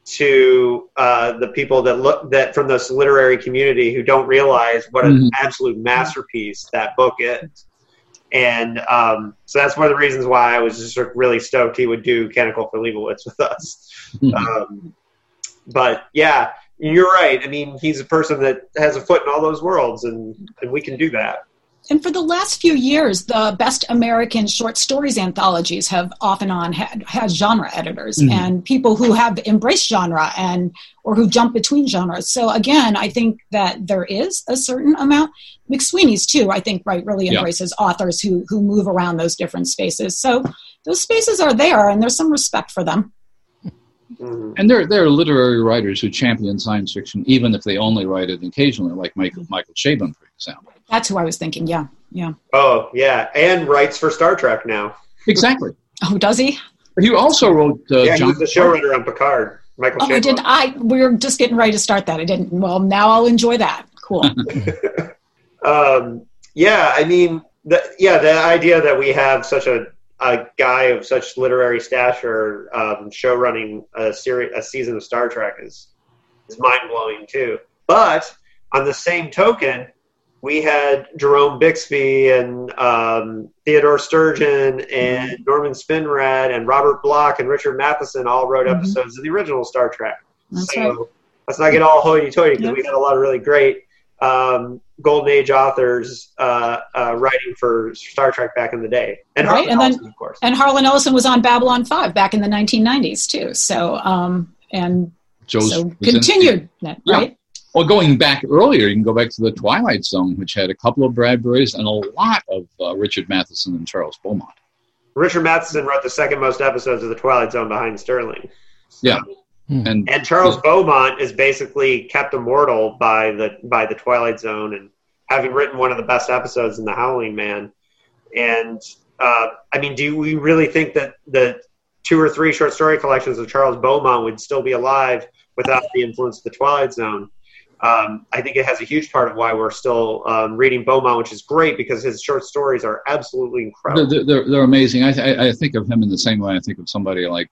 to uh, the people that look that from this literary community who don't realize what an Mhm. absolute masterpiece that book is. And um, so that's one of the reasons why I was just really stoked he would do Canticle for Leibowitz with us. Um, but yeah, you're right. I mean, he's a person that has a foot in all those worlds, and, and we can do that. And for the last few years, the best American short stories anthologies have off and on had, had genre editors Mhm. and people who have embraced genre and or who jump between genres. So again, I think that there is a certain amount. McSweeney's too, I think, right, really Yeah. embraces authors who who move around those different spaces. So those spaces are there, and there's some respect for them. Mhm. And there there are literary writers who champion science fiction, even if they only write it occasionally, like Michael Michael Chabon, for example. That's who I was thinking. Yeah, yeah. Oh yeah, and writes for Star Trek now. Exactly. Oh, does he? He also wrote uh, yeah, he John. was the showrunner on Picard. Michael. Oh, I Chabon. did. I we were just getting ready to start that. I didn't. Well, now I'll enjoy that. Cool. um, yeah, I mean, the, yeah, the idea that we have such a, a guy of such literary stature um, show running a series, a season of Star Trek is is mind blowing too. But on the same token, we had Jerome Bixby and um, Theodore Sturgeon and Norman Spinrad and Robert Bloch and Richard Matheson all wrote Mhm. episodes of the original Star Trek. That's so right. let's not get all hoity-toity because Yep. we had a lot of really great um, golden age authors uh, uh, writing for Star Trek back in the day, and Right, Harlan and then- Ellison, of course. And Harlan Ellison was on Babylon 5 back in the 1990s, too. So, um, and Joe's so continued, that, Yeah. right? Well, going back earlier, you can go back to the Twilight Zone, which had a couple of Bradburys and a lot of uh, Richard Matheson and Charles Beaumont. Richard Matheson wrote the second most episodes of the Twilight Zone behind Serling. Yeah. And And Charles Beaumont is basically kept immortal by the by the Twilight Zone and having written one of the best episodes in The Howling Man. And uh, I mean, do we really think that the two or three short story collections of Charles Beaumont would still be alive without the influence of the Twilight Zone? um, I think it has a huge part of why we're still um, reading Beaumont, which is great because his short stories are absolutely incredible. They're, they're, they're amazing. I, th- I think of him in the same way I think of somebody like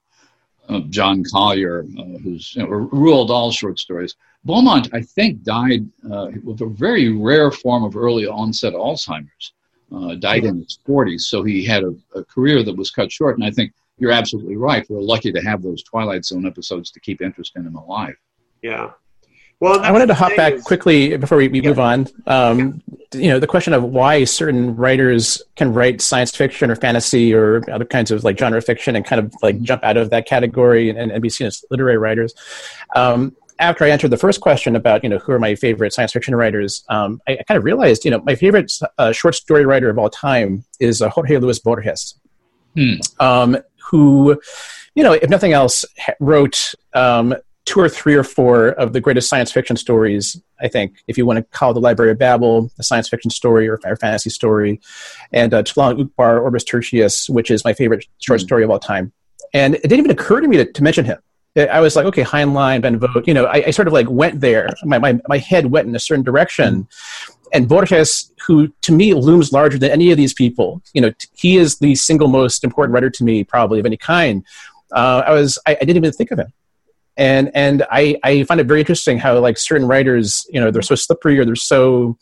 uh, John Collier, uh, who's you know, Roald Dahl short stories. Beaumont, I think, died uh, with a very rare form of early onset Alzheimer's. Uh, died in his 40s, so he had a, a career that was cut short. And I think you're absolutely right. We're lucky to have those Twilight Zone episodes to keep interest in him alive. Yeah. Well, I wanted to hop back is, quickly before we, we yeah. move on. Um, yeah. You know, the question of why certain writers can write science fiction or fantasy or other kinds of like genre fiction and kind of like jump out of that category and, and be seen as literary writers. Um, after I answered the first question about you know who are my favorite science fiction writers, um, I, I, kind of realized you know my favorite uh, short story writer of all time is uh, Jorge Luis Borges, hmm. um, who you know if nothing else wrote um, two or three or four of the greatest science fiction stories. I think, if you want to call the Library of Babel a science fiction story or a fantasy story, and uh, Tlön Uqbar Orbis Tertius, which is my favorite short hmm. story of all time. And it didn't even occur to me to, to mention him. I was like, okay, Heinlein, Van Vogt, you know, I, I, sort of like went there. My, my, my head went in a certain direction. And Borges, who to me looms larger than any of these people, you know, he is the single most important writer to me, probably of any kind. Uh, I was, I, I didn't even think of him and and I, I find it very interesting how like certain writers you know they're so slippery or they're so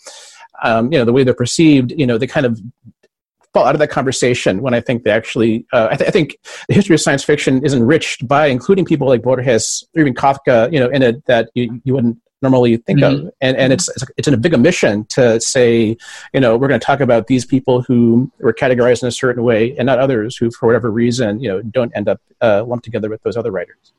um, you know the way they're perceived you know they kind of fall out of that conversation when I think they actually uh, I, th- I, think the history of science fiction is enriched by including people like Borges or even Kafka you know in it that you, you wouldn't normally think mm-hmm. of and and it's it's it's a big omission to say you know we're going to talk about these people who were categorized in a certain way and not others who for whatever reason you know don't end up uh, lumped together with those other writers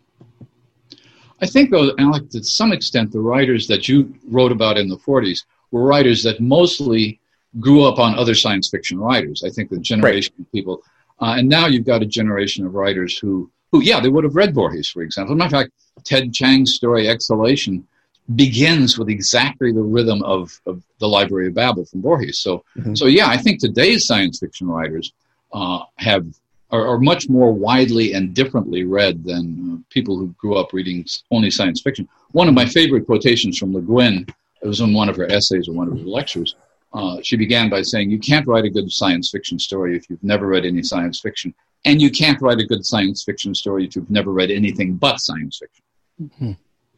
I think, though, Alec, to some extent, the writers that you wrote about in the 40s were writers that mostly grew up on other science fiction writers. I think the generation right. of people, uh, and now you've got a generation of writers who, who, yeah, they would have read Borges, for example. As a matter of fact, Ted Chiang's story Exhalation begins with exactly the rhythm of, of the Library of Babel from Borges. So, mm-hmm. so yeah, I think today's science fiction writers uh, have are, are, much more widely and differently read than uh, people who grew up reading only science fiction. One of my favorite quotations from Le Guin, it was in one of her essays or one of her lectures. Uh, she began by saying, You can't write a good science fiction story if you've never read any science fiction. And you can't write a good science fiction story if you've never read anything but science fiction. Mm-hmm.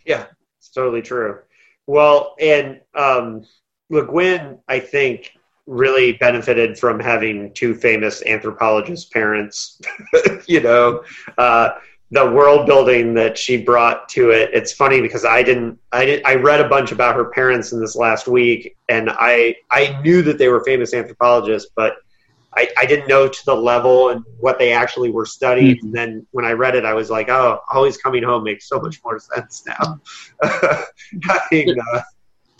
Yeah, it's totally true. Well, and um, Le Guin, I think, really benefited from having two famous anthropologist parents. you know, uh, the world building that she brought to it. It's funny because I didn't, I did, I read a bunch about her parents in this last week, and I I knew that they were famous anthropologists, but. I, I didn't know to the level and what they actually were studying. Mm-hmm. And then when I read it, I was like, "Oh, always coming home makes so much more sense now." Having, uh,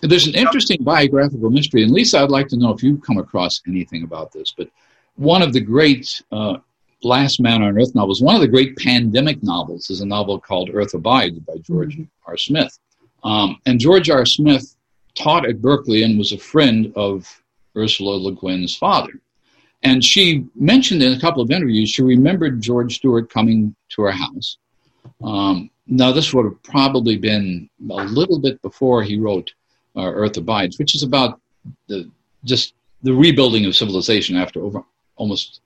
there's an interesting biographical mystery, and Lisa, I'd like to know if you've come across anything about this. But one of the great uh, Last Man on Earth novels, one of the great pandemic novels, is a novel called Earth Abides by George mm-hmm. R. Smith. Um, and George R. Smith taught at Berkeley and was a friend of Ursula Le Guin's father. And she mentioned in a couple of interviews, she remembered George Stewart coming to her house. Um, now, this would have probably been a little bit before he wrote uh, Earth Abides, which is about the just the rebuilding of civilization after over, almost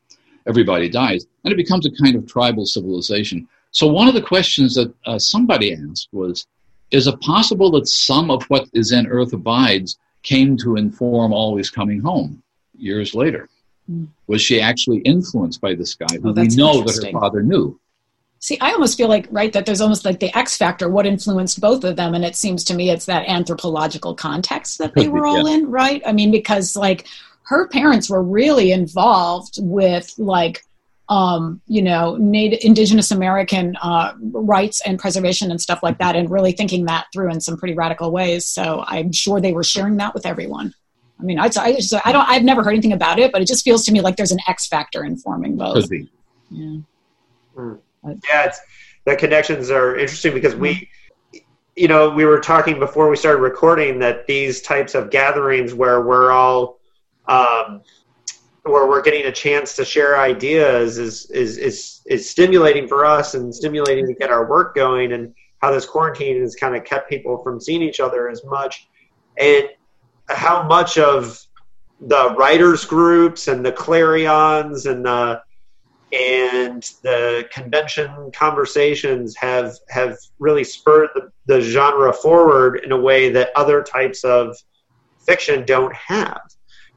everybody dies, and it becomes a kind of tribal civilization. So one of the questions that uh, somebody asked was, is it possible that some of what is in Earth Abides came to inform Always Coming Home years later? Mm. Was she actually influenced by this guy who oh, we know that her father knew? See, I almost feel like, right, that there's almost like the X factor, what influenced both of them. And it seems to me it's that anthropological context that they were all yeah. in, right? I mean, because like her parents were really involved with like, um, you know, Native Indigenous American uh, rights and preservation and stuff like that, and really thinking that through in some pretty radical ways. So I'm sure they were sharing that with everyone. I mean, I, I, just, I don't, I've never heard anything about it, but it just feels to me like there's an X factor informing both. Could be. Yeah. Mm yeah, the connections are interesting because we, you know, we were talking before we started recording that these types of gatherings where we're all, um, where we're getting a chance to share ideas is, is, is, is stimulating for us and stimulating to get our work going. And how this quarantine has kind of kept people from seeing each other as much, and how much of the writers groups and the clarions and the and the convention conversations have have really spurred the, the genre forward in a way that other types of fiction don't have.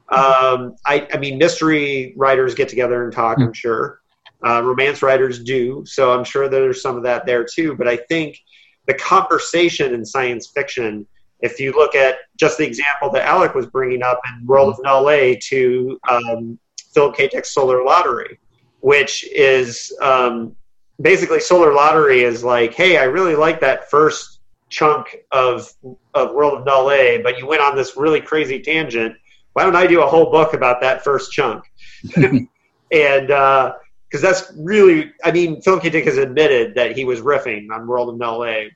Um, I, I, mean, mystery writers get together and talk. I'm sure. Uh, romance writers do, so I'm sure there's some of that there too. But I think the conversation in science fiction, if you look at just the example that Alec was bringing up in World of Null A to um, Philip K. Dick's Solar Lottery, which is um, basically Solar Lottery is like, hey, I really like that first chunk of of World of Null A, but you went on this really crazy tangent. Why don't I do a whole book about that first chunk? and because uh, that's really, I mean, Phil K. Dick has admitted that he was riffing on World of Null A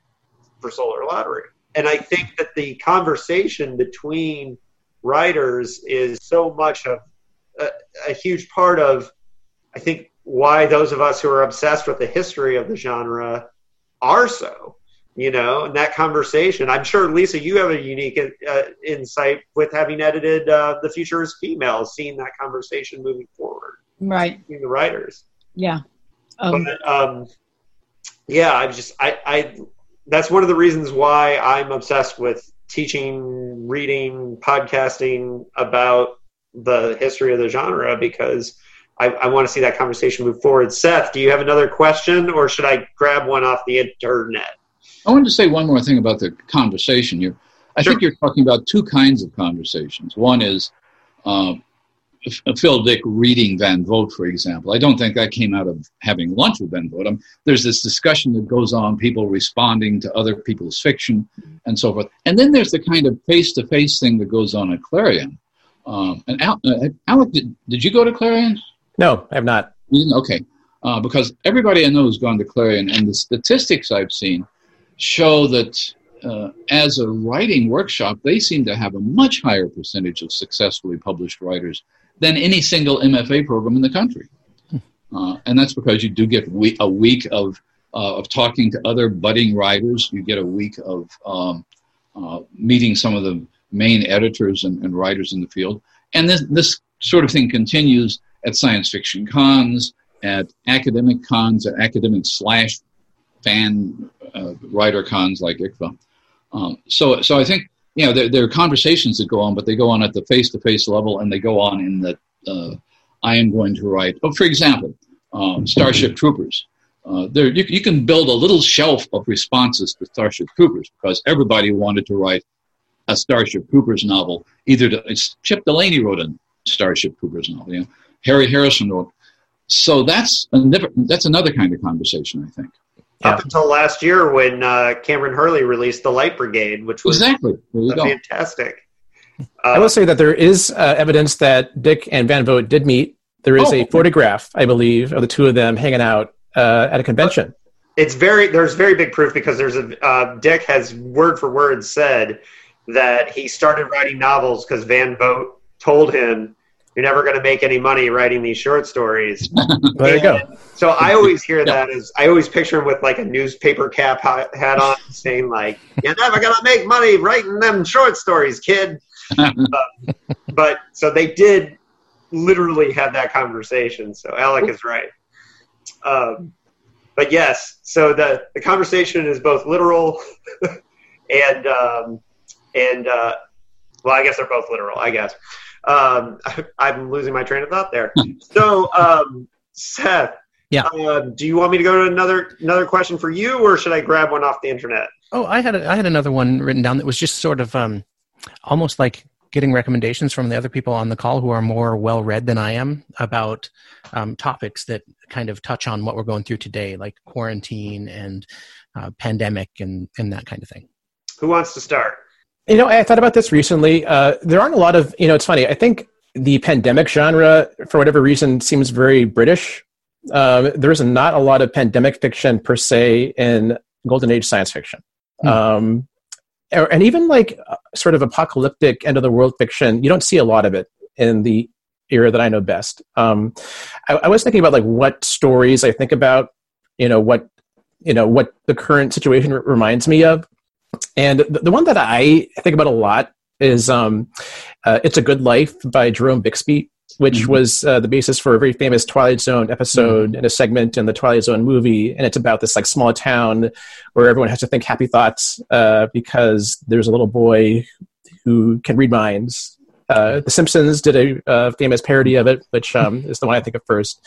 for Solar Lottery, and I think that the conversation between writers is so much of a, a huge part of I think why those of us who are obsessed with the history of the genre are so. You know, in that conversation, I'm sure Lisa, you have a unique uh, insight with having edited uh, "The Future Is Female," seeing that conversation moving forward, right? Between the writers, yeah. Um, but, um, yeah, I just, I, I, that's one of the reasons why I'm obsessed with teaching, reading, podcasting about the history of the genre because I, I want to see that conversation move forward. Seth, do you have another question, or should I grab one off the internet? I wanted to say one more thing about the conversation. You, I sure. think you're talking about two kinds of conversations. One is uh, Phil Dick reading Van Vogt, for example. I don't think that came out of having lunch with Van Vogt. Um, there's this discussion that goes on, people responding to other people's fiction and so forth. And then there's the kind of face to face thing that goes on at Clarion. Um, and Al, uh, Alec, did, did you go to Clarion? No, I have not. Okay. Uh, because everybody I know has gone to Clarion, and the statistics I've seen show that uh, as a writing workshop, they seem to have a much higher percentage of successfully published writers than any single MFA program in the country. Hmm. Uh, and that's because you do get we- a week of, uh, of talking to other budding writers. You get a week of um, uh, meeting some of the main editors and, and writers in the field. And this, this sort of thing continues at science fiction cons, at academic cons, at academic slash fan uh, writer cons like ICFA. Um, so, so I think you know there, there, are conversations that go on, but they go on at the face-to-face level, and they go on in that uh, I am going to write. Oh, for example, um, Starship Troopers. Uh, there, you, you, can build a little shelf of responses to Starship Troopers because everybody wanted to write a Starship Troopers novel. Either to, Chip Delany wrote a Starship Troopers novel. You know? Harry Harrison wrote. So that's another, that's another kind of conversation, I think. Yeah. Up until last year when uh, Kameron Hurley released The Light Brigade, which was exactly fantastic. Uh, I will say that there is uh, evidence that Dick and Van Vogt did meet. There is oh, a photograph, I believe, of the two of them hanging out uh, at a convention. It's very there's very big proof because there's a uh, Dick has word for word said that he started writing novels because Van Vogt told him you're never going to make any money writing these short stories. there you go. So I always hear that as I always picture him with like a newspaper cap hat on, saying like, "You're never going to make money writing them short stories, kid." uh, but so they did literally have that conversation. So Alec is right. Um, but yes, so the the conversation is both literal and um, and uh, well, I guess they're both literal. I guess. Um, I, am losing my train of thought there. so, um, Seth, yeah. Uh, do you want me to go to another another question for you, or should I grab one off the internet? Oh, I had a, I had another one written down that was just sort of um, almost like getting recommendations from the other people on the call who are more well read than I am about um, topics that kind of touch on what we're going through today, like quarantine and uh, pandemic and and that kind of thing. Who wants to start? You know, I thought about this recently. Uh, there aren't a lot of, you know, it's funny. I think the pandemic genre, for whatever reason, seems very British. Uh, there's not a lot of pandemic fiction per se in golden age science fiction. Mm. Um, and even like sort of apocalyptic end of the world fiction, you don't see a lot of it in the era that I know best. Um, I, I was thinking about like what stories I think about, you know, what you know what the current situation r- reminds me of. And the, the one that I think about a lot is um, uh, "It's a Good Life" by Jerome Bixby, which mm-hmm. was uh, the basis for a very famous Twilight Zone episode mm-hmm. and a segment in the Twilight Zone movie. And it's about this like small town where everyone has to think happy thoughts uh, because there's a little boy who can read minds. Uh, the Simpsons did a uh, famous parody of it, which um, is the one I think of first.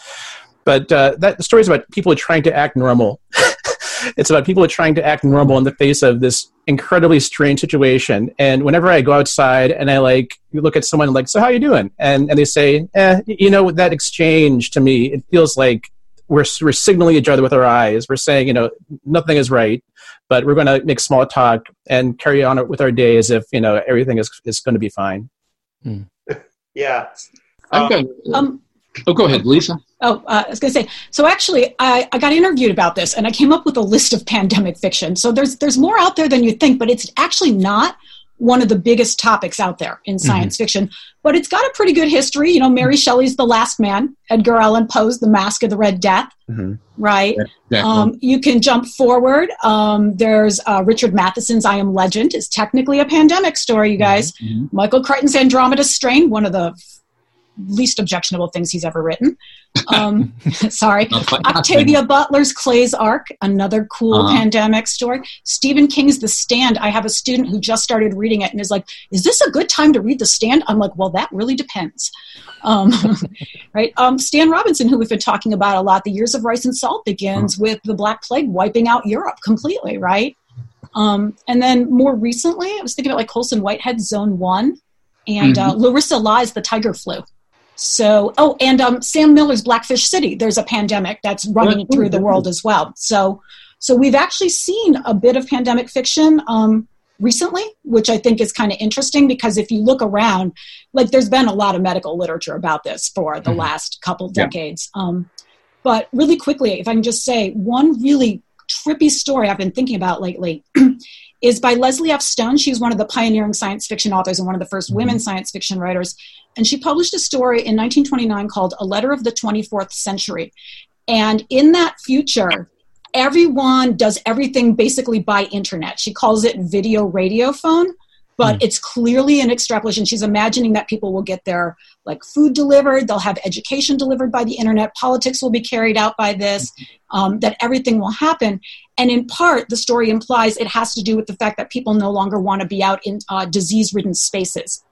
But uh, that story is about people trying to act normal. it's about people trying to act normal in the face of this incredibly strange situation. And whenever I go outside and I like look at someone like, "So how are you doing?" and and they say, "Eh, you know, that exchange to me, it feels like we're we're signaling each other with our eyes. We're saying, you know, nothing is right, but we're going to make small talk and carry on with our day as if you know everything is is going to be fine." Hmm. yeah. I've got, um, Oh, go ahead, Lisa. Oh, uh, I was going to say. So actually, I, I got interviewed about this, and I came up with a list of pandemic fiction. So there's there's more out there than you think, but it's actually not one of the biggest topics out there in mm-hmm. science mm-hmm. fiction. But it's got a pretty good history. You know, Mary Shelley's The Last Man, Edgar Allan Poe's The Mask of the Red Death, mm-hmm. right? Um, you can jump forward. Um, there's uh, Richard Matheson's I Am Legend. is technically a pandemic story, you guys. Mm-hmm. Michael Crichton's Andromeda Strain, one of the least objectionable things he's ever written. Um, sorry. Octavia Butler's Clay's Ark, another cool uh-huh. pandemic story. Stephen King's The Stand. I have a student who just started reading it and is like, "Is this a good time to read The Stand?" I'm like, "Well, that really depends." Um, right? Um, Stan Robinson, who we've been talking about a lot, The Years of Rice and Salt begins uh-huh. with the Black Plague wiping out Europe completely, right? Um, and then more recently, I was thinking about like Colson Whitehead Zone One, and uh, mm-hmm. uh, Larissa Lai's The Tiger Flu. So, oh, and um, Sam Miller's Blackfish City. There's a pandemic that's running through the world as well. So, so we've actually seen a bit of pandemic fiction um, recently, which I think is kind of interesting because if you look around, like there's been a lot of medical literature about this for the mm-hmm. last couple decades. Yeah. Um, but really quickly, if I can just say one really trippy story I've been thinking about lately is by Leslie F. Stone. She's one of the pioneering science fiction authors and one of the 1st mm-hmm. women science fiction writers. And she published a story in 1929 called A Letter of the 24th Century. And in that future, everyone does everything basically by internet. She calls it video radio phone, but mm. it's clearly an extrapolation. She's imagining that people will get their like food delivered, they'll have education delivered by the internet, politics will be carried out by this, um, that everything will happen. And in part, the story implies it has to do with the fact that people no longer want to be out in uh, disease ridden spaces.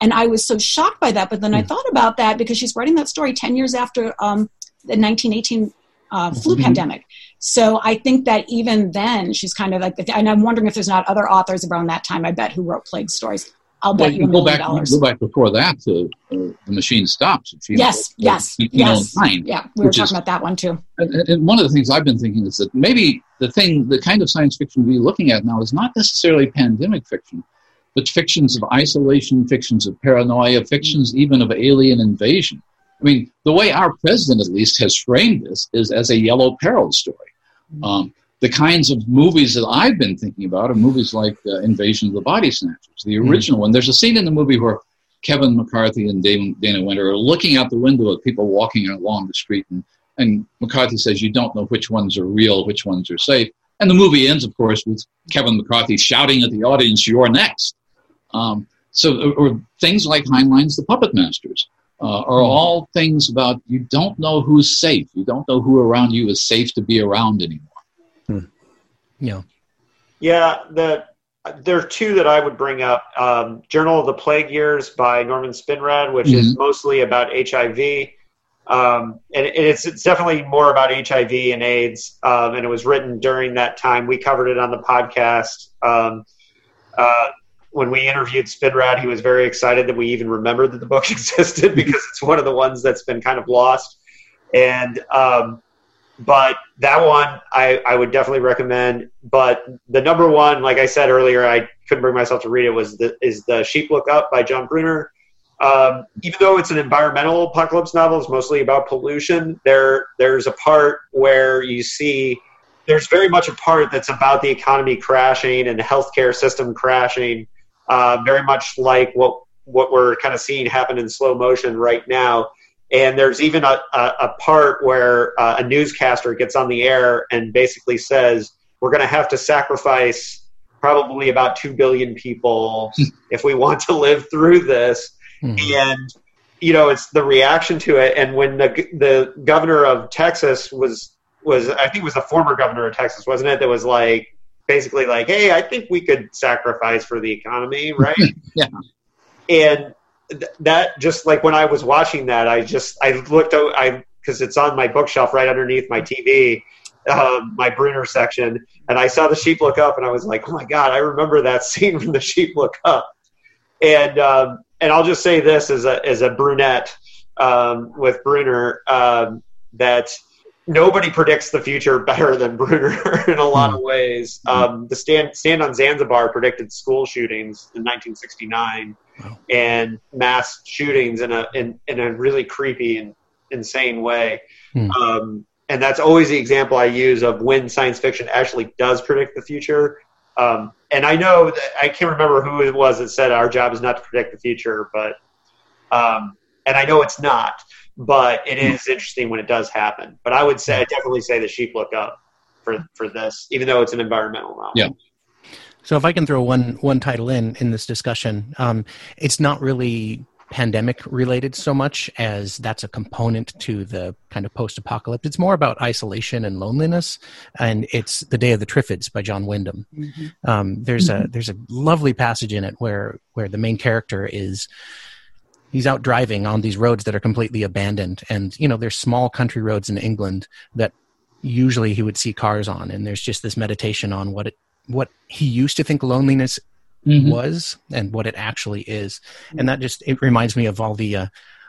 And I was so shocked by that. But then. I hmm. thought about that because she's writing that story 10 years after um, the 1918 uh, flu mm-hmm. pandemic. So I think that even then, she's kind of like, and I'm wondering if there's not other authors around that time, I bet, who wrote plague stories. I'll bet you, you go back, dollars. Go back before that to uh, the machine stops. yes, yes, yes. yeah, we were talking is, about that one too. And, and, one of the things I've been thinking is that maybe the thing, the kind of science fiction we're looking at now is not necessarily pandemic fiction, but fictions of isolation, fictions of paranoia, fictions even of alien invasion. I mean, the way our president at least has framed this is as a yellow peril story. Um, the kinds of movies that I've been thinking about are movies like uh, Invasion of the Body Snatchers, the hmm. original mm-hmm. one. There's a scene in the movie where Kevin McCarthy and Dana, Wynter are looking out the window at people walking along the street, and, and McCarthy says, You don't know which ones are real, which ones are safe. And the movie ends, of course, with Kevin McCarthy shouting at the audience, You're next. Um, so, or things like Heinlein's The Puppet Masters uh, are hmm. all things about you don't know who's safe. You don't know who around you is safe to be around anymore. Yeah. Yeah, the there are two that I would bring up. Um, Journal of the Plague Years by Norman Spinrad, which mm-hmm. is mostly about HIV. Um, and it's, it's definitely more about HIV and AIDS. Um, and it was written during that time. We covered it on the podcast. Um, uh, when we interviewed Spinrad, he was very excited that we even remembered that the book existed because it's one of the ones that's been kind of lost. And um, but that one I, I would definitely recommend. But the number one, like I said earlier, I couldn't bring myself to read it. Was the is the Sheep Look Up by John Brunner. Um, even though it's an environmental apocalypse novel, it's mostly about pollution. There there's a part where you see there's very much a part that's about the economy crashing and the healthcare system crashing. Uh, very much like what what we're kind of seeing happen in slow motion right now And there's even a, a, a part where uh, a newscaster gets on the air and basically says, We're going to have to sacrifice probably about 2 billion people if we want to live through this. Mm-hmm. And, you know, it's the reaction to it. And when the, the governor of Texas was, was, I think it was the former governor of Texas, wasn't it? That was like, basically like, hey, I think we could sacrifice for the economy, right? yeah. And th- that just like when I was watching that, I just I looked out, I because it's on my bookshelf right underneath my TV, um, my Brunner section, and I saw the sheep look up, and I was like, oh my god, I remember that scene from the sheep look up, and um, and I'll just say this as a as a brunette um, with Brunner um, that nobody predicts the future better than Brunner in a lot of hmm. ways. Hmm. Um, the stand, stand on Zanzibar predicted school shootings in 1969 wow. and mass shootings in a in, in a really creepy and insane way. Hmm. Um, and that's always the example I use of when science fiction actually does predict the future. Um, and I know that I can't remember who it was that said our job is not to predict the future, but um, and I know it's not but it is interesting when it does happen. But I would say, I definitely say the sheep look up for for this, even though it's an environmental novel. Yeah. So if I can throw one one title in in this discussion, um, it's not really pandemic related so much as that's a component to the kind of post apocalypse. It's more about isolation and loneliness, and it's the Day of the Triffids by John Wyndham. Mm-hmm. Um, there's mm-hmm. a there's a lovely passage in it where where the main character is he's out driving on these roads that are completely abandoned. And you know there's small country roads in england that usually he would see cars on. And there's just this meditation on what it what he used to think loneliness mm-hmm. was and what it actually is. And that just it reminds me of all the uh,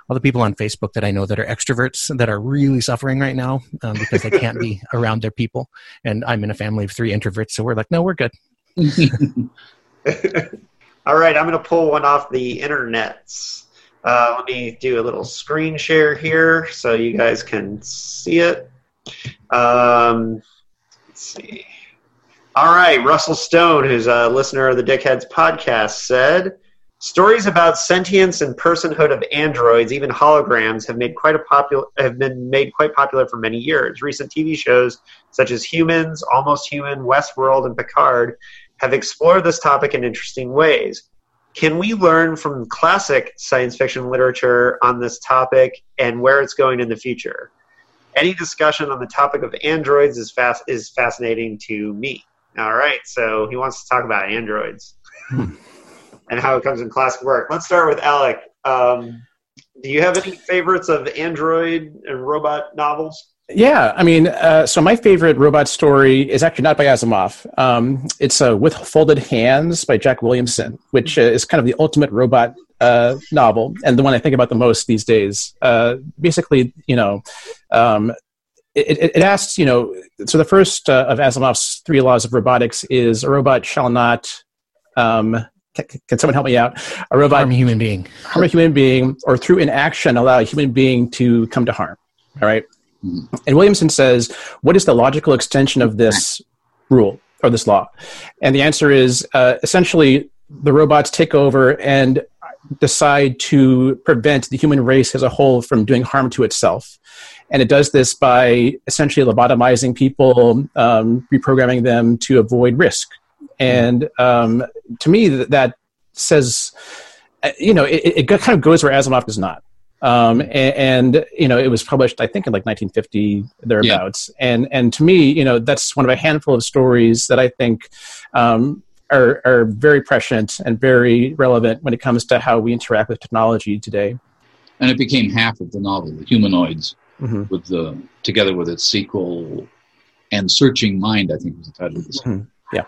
all the people on facebook that i know that are extroverts that are really suffering right now um, because they can't be around their people. And i'm in a family of three introverts so we're like no we're good. All right i'm going to pull one off the internets uh, let me do a little screen share here so you guys can see it. Um, let's see. All right, Russell Stone, who's a listener of the Dickheads podcast, said stories about sentience and personhood of androids, even holograms, have made quite a popular have been made quite popular for many years. Recent TV shows such as Humans, Almost Human, Westworld, and Picard have explored this topic in interesting ways. Can we learn from classic science fiction literature on this topic and where it's going in the future? Any discussion on the topic of androids is fast is fascinating to me. All right, so he wants to talk about androids hmm. and how it comes in classic work. Let's start with Alec. Um, do you have any favorites of android and robot novels? Yeah, I mean, uh, so my favorite robot story is actually not by Asimov. Um, it's uh, With Folded Hands by Jack Williamson, which uh, is kind of the ultimate robot uh, novel and the one I think about the most these days. Uh, basically, you know, um, it, it, asks, you know, so the first uh, of Asimov's three laws of robotics is a robot shall not. Um, can, can, someone help me out? A robot harm a human being, harm a human being, or through inaction allow a human being to come to harm. All right. And Williamson says, what is the logical extension of this rule or this law? And the answer is uh, essentially the robots take over and decide to prevent the human race as a whole from doing harm to itself. And it does this by essentially lobotomizing people, um, reprogramming them to avoid risk. And um, to me, that, that says, uh, you know, it, it, kind of goes where Asimov does not um, and, and, you know it was published I think in like 1950 thereabouts. Yeah. And and to me, you know, that's one of a handful of stories that I think um, are are very prescient and very relevant when it comes to how we interact with technology today. And it became half of the novel, the humanoids, mm-hmm. with the together with its sequel and Searching Mind. I think was the title of this. Mm-hmm. Yeah.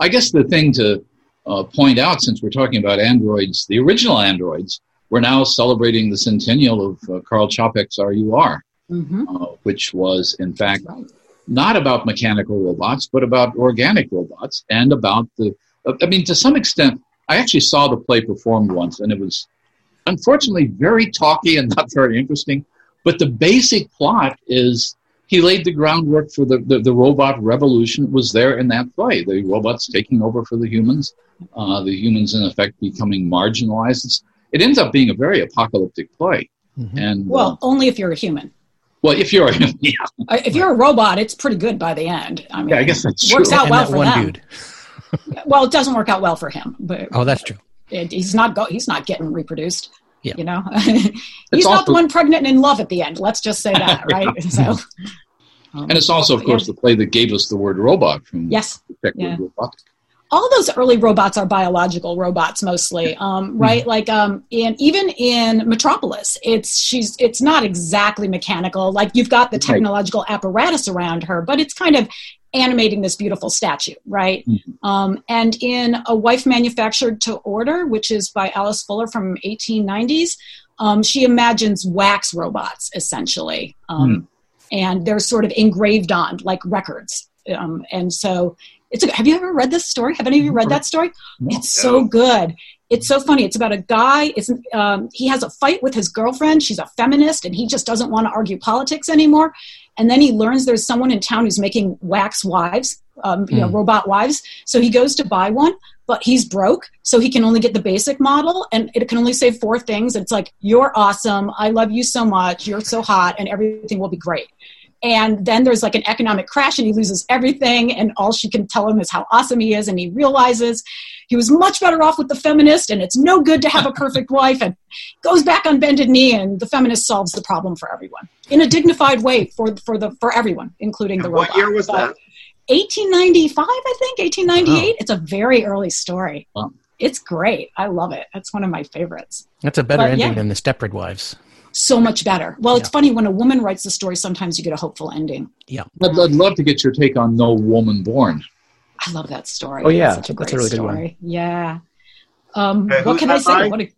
I guess the thing to uh, point out, since we're talking about androids, the original androids we're now celebrating the centennial of uh, Karl Čapek's RUR, mm-hmm. uh, which was, in fact, not about mechanical robots, but about organic robots and about the. Uh, I mean, to some extent, I actually saw the play performed once, and it was unfortunately very talky and not very interesting. But the basic plot is he laid the groundwork for the, the, the, robot revolution was there in that play. The robots taking over for the humans, uh, the humans in effect becoming marginalized. It's, it ends up being a very apocalyptic play. Mhm. And uh, Well, only if you're a human. well, if you're yeah, Uh, If you're a robot, it's pretty good by the end. I mean, yeah, I guess that's Works out and well that for one them. dude. well, it doesn't work out well for him, but Oh, that's true. it, he's not go, he's not getting reproduced. Yeah. You know, he's not also- the one pregnant and in love at the end. Let's just say that, right? so, um, And it's also, of course, yeah. the play that gave us the word robot from yes, Czech yeah. word robotic. All those early robots are biological robots mostly um, right? Like um, in even in metropolis it's she's it's not exactly mechanical. Like you've got the technological apparatus around her but it's kind of animating this beautiful statue right? Mhm. um, and in a wife manufactured to order which is by alice fuller from 1890s um, she imagines wax robots essentially um, and they're sort of engraved on like records. Um, and so it's a, have you ever read this story? Have any of you read that story? It's so good. It's so funny. It's about a guy it's, um, he has a fight with his girlfriend. She's a feminist and he just doesn't want to argue politics anymore. And then he learns there's someone in town who's making wax wives um, you know Hmm. robot wives. So he goes to buy one but he's broke so he can only get the basic model and it can only say four things. It's like you're awesome. I love you so much. You're so hot and everything will be great and then there's like an economic crash and he loses everything and all she can tell him is how awesome he is and he realizes he was much better off with the feminist and it's no good to have a perfect wife and goes back on bended knee and the feminist solves the problem for everyone in a dignified way for for the for everyone including the And what year was But that? 1895 i think 1898 it's a very early story Wow. it's great i love it it's one of my favorites That's a better But, ending yeah. than the Stepford Wives. So much better well it's Yeah. funny when a woman writes the story sometimes you get a hopeful ending I'd, I'd love to get your take on No Woman Born. I love that story. Oh, yeah. It's such a That's great a really good one. Yeah. Um, Okay, what can I say? by? What a,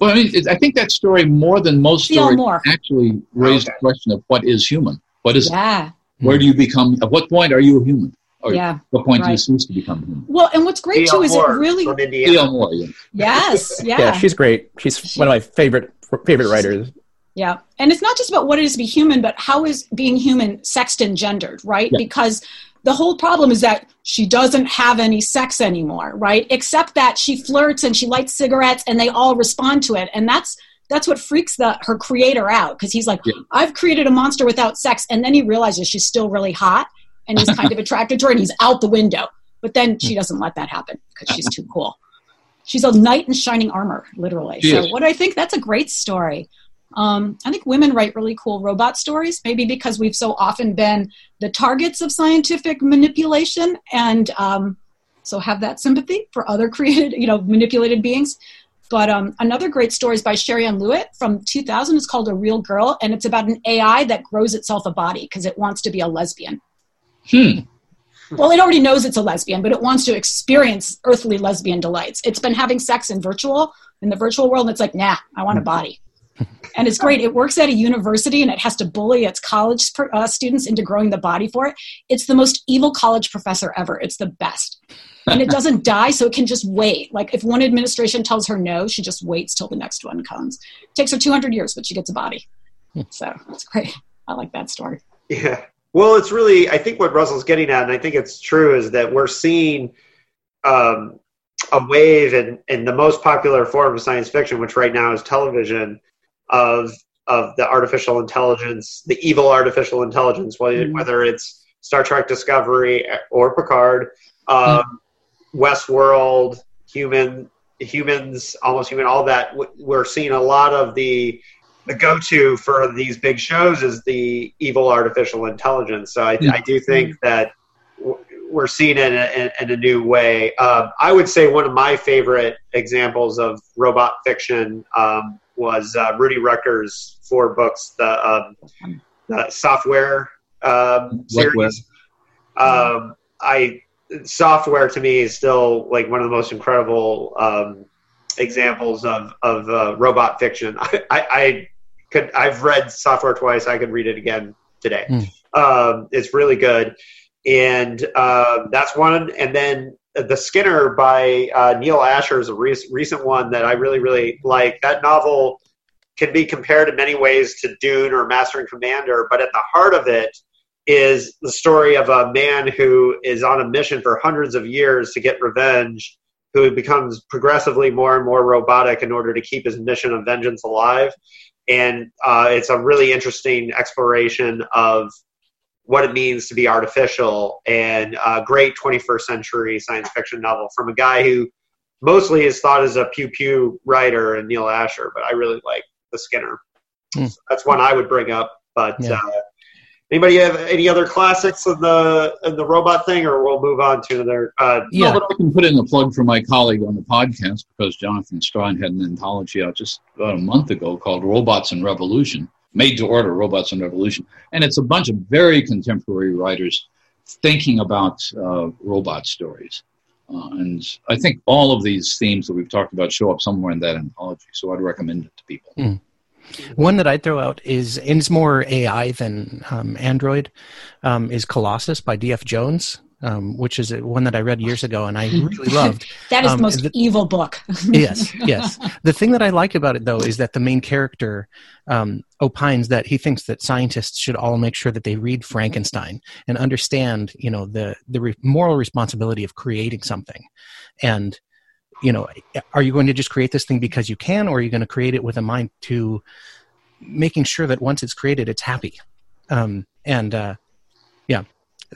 Well, I mean, it, I think that story more than most stories Moore. actually raised Okay. the question of what is human. What is yeah, where do you become? At what point are you a human? Or yeah. what point do you cease to become human? Well, and what's great D.L. too is it really from Indiana. C.L. Moore, yeah. yes, yeah, Yeah, she's great. She's one of my favorite favorite writers. yeah. And it's not just about what it is to be human, but how is being human sexed and gendered, right? Yeah. Because the whole problem is that she doesn't have any sex anymore, right? Except that she flirts and she lights cigarettes, and they all respond to it, and that's that's what freaks the her creator out because he's like, Yeah. I've created a monster without sex, and then he realizes she's still really hot, and he's kind of attracted to her, and he's out the window. But then she doesn't let that happen because she's too cool. She's a knight in shining armor, literally. She so is. what do I think? That's a great story. Um, I think women write really cool robot stories, maybe because we've so often been the targets of scientific manipulation, and um, so have that sympathy for other created, you know, manipulated beings. But um, another great story is by Shariann Lewitt from 2000. It's called A Real Girl, and it's about an AI that grows itself a body because it wants to be a lesbian. Hmm. Well, it already knows it's a lesbian, but it wants to experience earthly lesbian delights. It's been having sex in virtual, in the virtual world, and it's like, nah, I want a body. And it's great. It works at a university and it has to bully its college uh, students into growing the body for it. It's the most evil college professor ever. It's the best. And it doesn't die, so it can just wait. Like if one administration tells her no, she just waits till the next one comes. It takes her 200 years, but she gets a body. So it's great. I like that story. Yeah. Well, it's really, I think what Russell's getting at, and I think it's true, is that we're seeing um, a wave in, in the most popular form of science fiction, which right now is television, of of the artificial intelligence, the evil artificial intelligence, whether, Mhm. whether it's Star Trek Discovery or Picard, um, Westworld, human, humans, almost human, all that. We're seeing a lot of the the go-to for these big shows is the evil artificial intelligence. So I, Yeah. I do think that we're seeing it in a, in a new way. Um, I would say one of my favorite examples of robot fiction um, was uh, Rudy Rucker's four books, the, um, the software um, series. Um, I software to me is still like one of the most incredible um, examples of of uh, robot fiction. I, I, I could I've read software twice. I could read it again today. Hmm. Um, it's really good, and um that's one. And then the Skinner by uh, Neal Asher is a re- recent one that I really really like. That novel can be compared in many ways to Dune or Master and Commander, but at the heart of it is the story of a man who is on a mission for hundreds of years to get revenge, who becomes progressively more and more robotic in order to keep his mission of vengeance alive. And uh, it's a really interesting exploration of what it means to be artificial and a great 21st century science fiction novel from a guy who mostly is thought as a pew pew writer and Neal Asher, but I really like the Skinner. Hmm. So that's one I would bring up. But Yeah. uh, anybody have any other classics in the in the robot thing, or we'll move on to another? Uh, Yeah. No, but I can put in a plug for my colleague on the podcast because Jonathan Strahan had an anthology out just about a month ago called Robots and Revolution, made to order Robots and Revolution. And it's a bunch of very contemporary writers thinking about uh, robot stories. Uh, and I think all of these themes that we've talked about show up somewhere in that anthology. So I'd recommend it to people. One that I'd throw out is, and it's more AI than um, Android, um, is Colossus by D.F. Jones, um, which is one that I read years ago and I really loved. That is Um, the most the- evil book. yes, yes. The thing that I like about it, though, is that the main character um, opines that he thinks that scientists should all make sure that they read Frankenstein and understand, you know, the the re- moral responsibility of creating something, and you know, are you going to just create this thing because you can, or are you going to create it with a mind to making sure that once it's created, it's happy, um, and uh, yeah,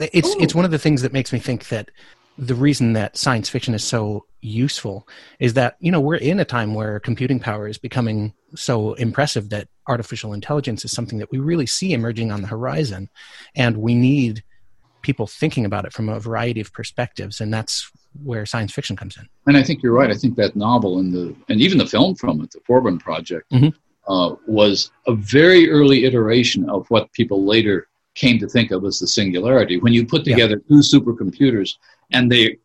it's it's one of the things that makes me think that the reason that science fiction is so useful is that you know we're in a time where computing power is becoming so impressive that artificial intelligence is something that we really see emerging on the horizon and we need people thinking about it from a variety of perspectives and that's where science fiction comes in And I think you're right. I think that novel and the and even the film from it, the Forbin Project, Mhm. uh, was a very early iteration of what people later came to think of as the singularity. When you put Yeah. together two supercomputers and they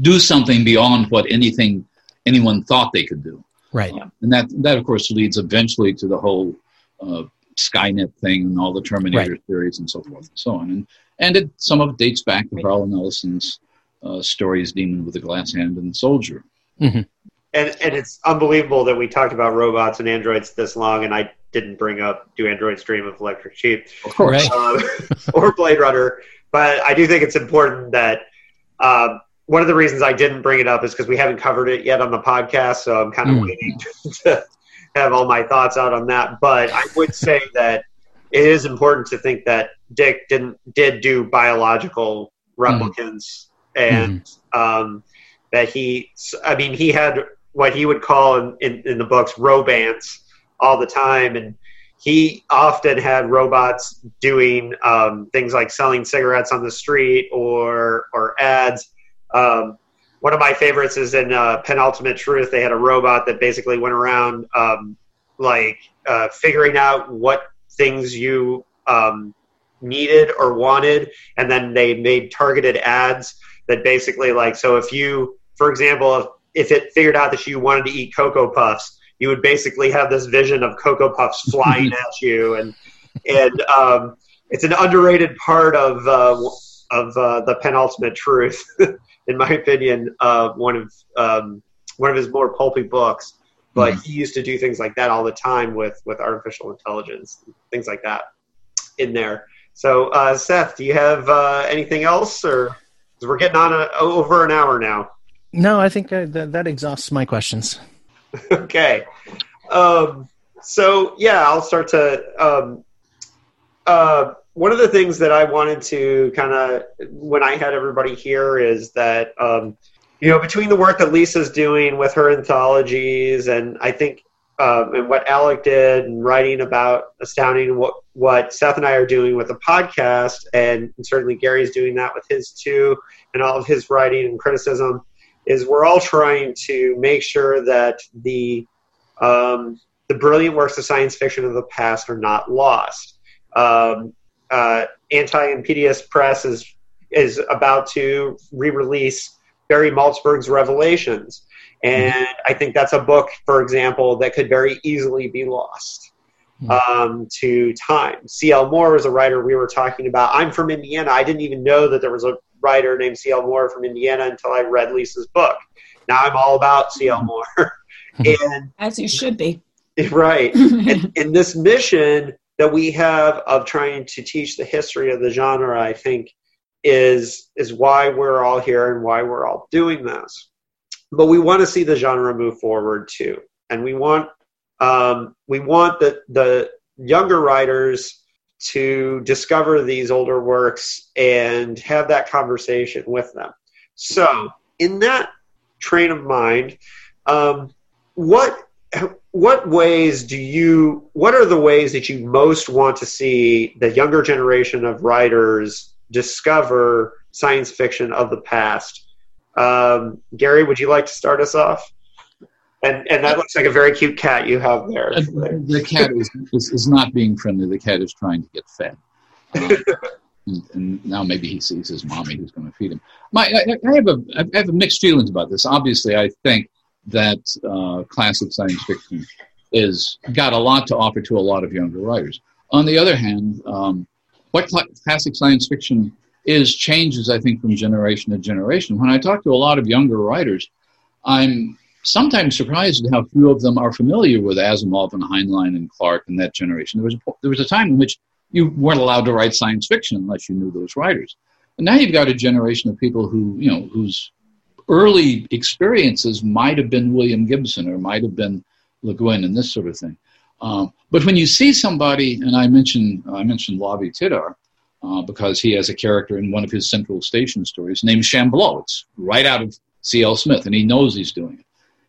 do something beyond what anything anyone thought they could do, right and that that of course leads eventually to the whole uh, Skynet thing and all the Terminator theories and so forth and so on. And and it, some of it dates back to Harlan Ellison's uh, stories, Demon with the Glass Hand and Soldier. and and it's unbelievable that we talked about robots and androids this long, and I didn't bring up Do Androids Dream of Electric Sheep Of course. Right. um, or Blade Runner. But I do think it's important that um, one of the reasons I didn't bring it up is because we haven't covered it yet on the podcast, so I'm kind of Mm. waiting to have all my thoughts out on that. But I would say that it is important to think that Dick didn't did do biological replicants and um, that he i mean he had what he would call in, in, in the books robants all the time. And he often had robots doing um, things like selling cigarettes on the street or or ads. Um, one of my favorites is in uh, penultimate truth. They had a robot that basically went around um, like uh, figuring out what things you um, needed or wanted and then they made targeted ads that basically like so if you for example if, if it figured out that you wanted to eat cocoa puffs you would basically have this vision of cocoa puffs flying at you and and um, it's an underrated part of uh, of uh, the penultimate truth in my opinion uh, one of um, one of his more pulpy books but he used to do things like that all the time with with artificial intelligence things like that in there so uh, seth do you have uh, anything else or 'cause we're getting on a, over an hour now no i think uh, that, that exhausts my questions okay. Um, so yeah, I'll start to. Um, uh, one of the things that I wanted to kind of when I had everybody here is that um, you know between the work that Lisa's doing with her anthologies and I think um, and what Alec did and writing about astounding what what Seth and I are doing with the podcast and certainly Gary's doing that with his too and all of his writing and criticism is we're all trying to make sure that the um, the brilliant works of science fiction of the past are not lost. Um, uh, Anti-Oedipus Press is is about to re-release Barry Malzberg's Revelations, and I think that's a book, for example, that could very easily be lost um, to time. C.L. Moore was a writer we were talking about. I'm from Indiana. I didn't even know that there was a writer named C.L. Moore from Indiana until I read Lisa's book. Now I'm all about C.L. Moore. and As you should be. right. and, and this mission that we have of trying to teach the history of the genre, I think, is is why we're all here and why we're all doing this. But we want to see the genre move forward too. And we want um, we want the the younger writers to discover these older works and have that conversation with them. So, in that train of mind, um, what what ways do you what are the ways that you most want to see the younger generation of writers discover science fiction of the past. Um, gary would you like to start us off? And and that looks like a very cute cat you have there. Uh, the cat is, is, is, not being friendly. The cat is trying to get fed. Uh, and, and, now maybe he sees his mommy who's going to feed him. My, I, I have a I have mixed feelings about this. Obviously i think that uh, classic science fiction is got a lot to offer to a lot of younger writers. On the other hand, um, what cl- classic science fiction is changes, I think, from generation to generation. When I talk to a lot of younger writers, I'm sometimes surprised at how few of them are familiar with Asimov and Heinlein and Clarke and that generation. There was a, there was a time in which you weren't allowed to write science fiction unless you knew those writers. And now you've got a generation of people who, you know, whose early experiences might have been William Gibson or might have been Le Guin and this sort of thing. Um, but when you see somebody, and I mentioned I mentioned Lavie Tidhar uh, because he has a character in one of his Central Station stories named Shambleau. It's right out of C.L. Smith, and he knows he's doing it.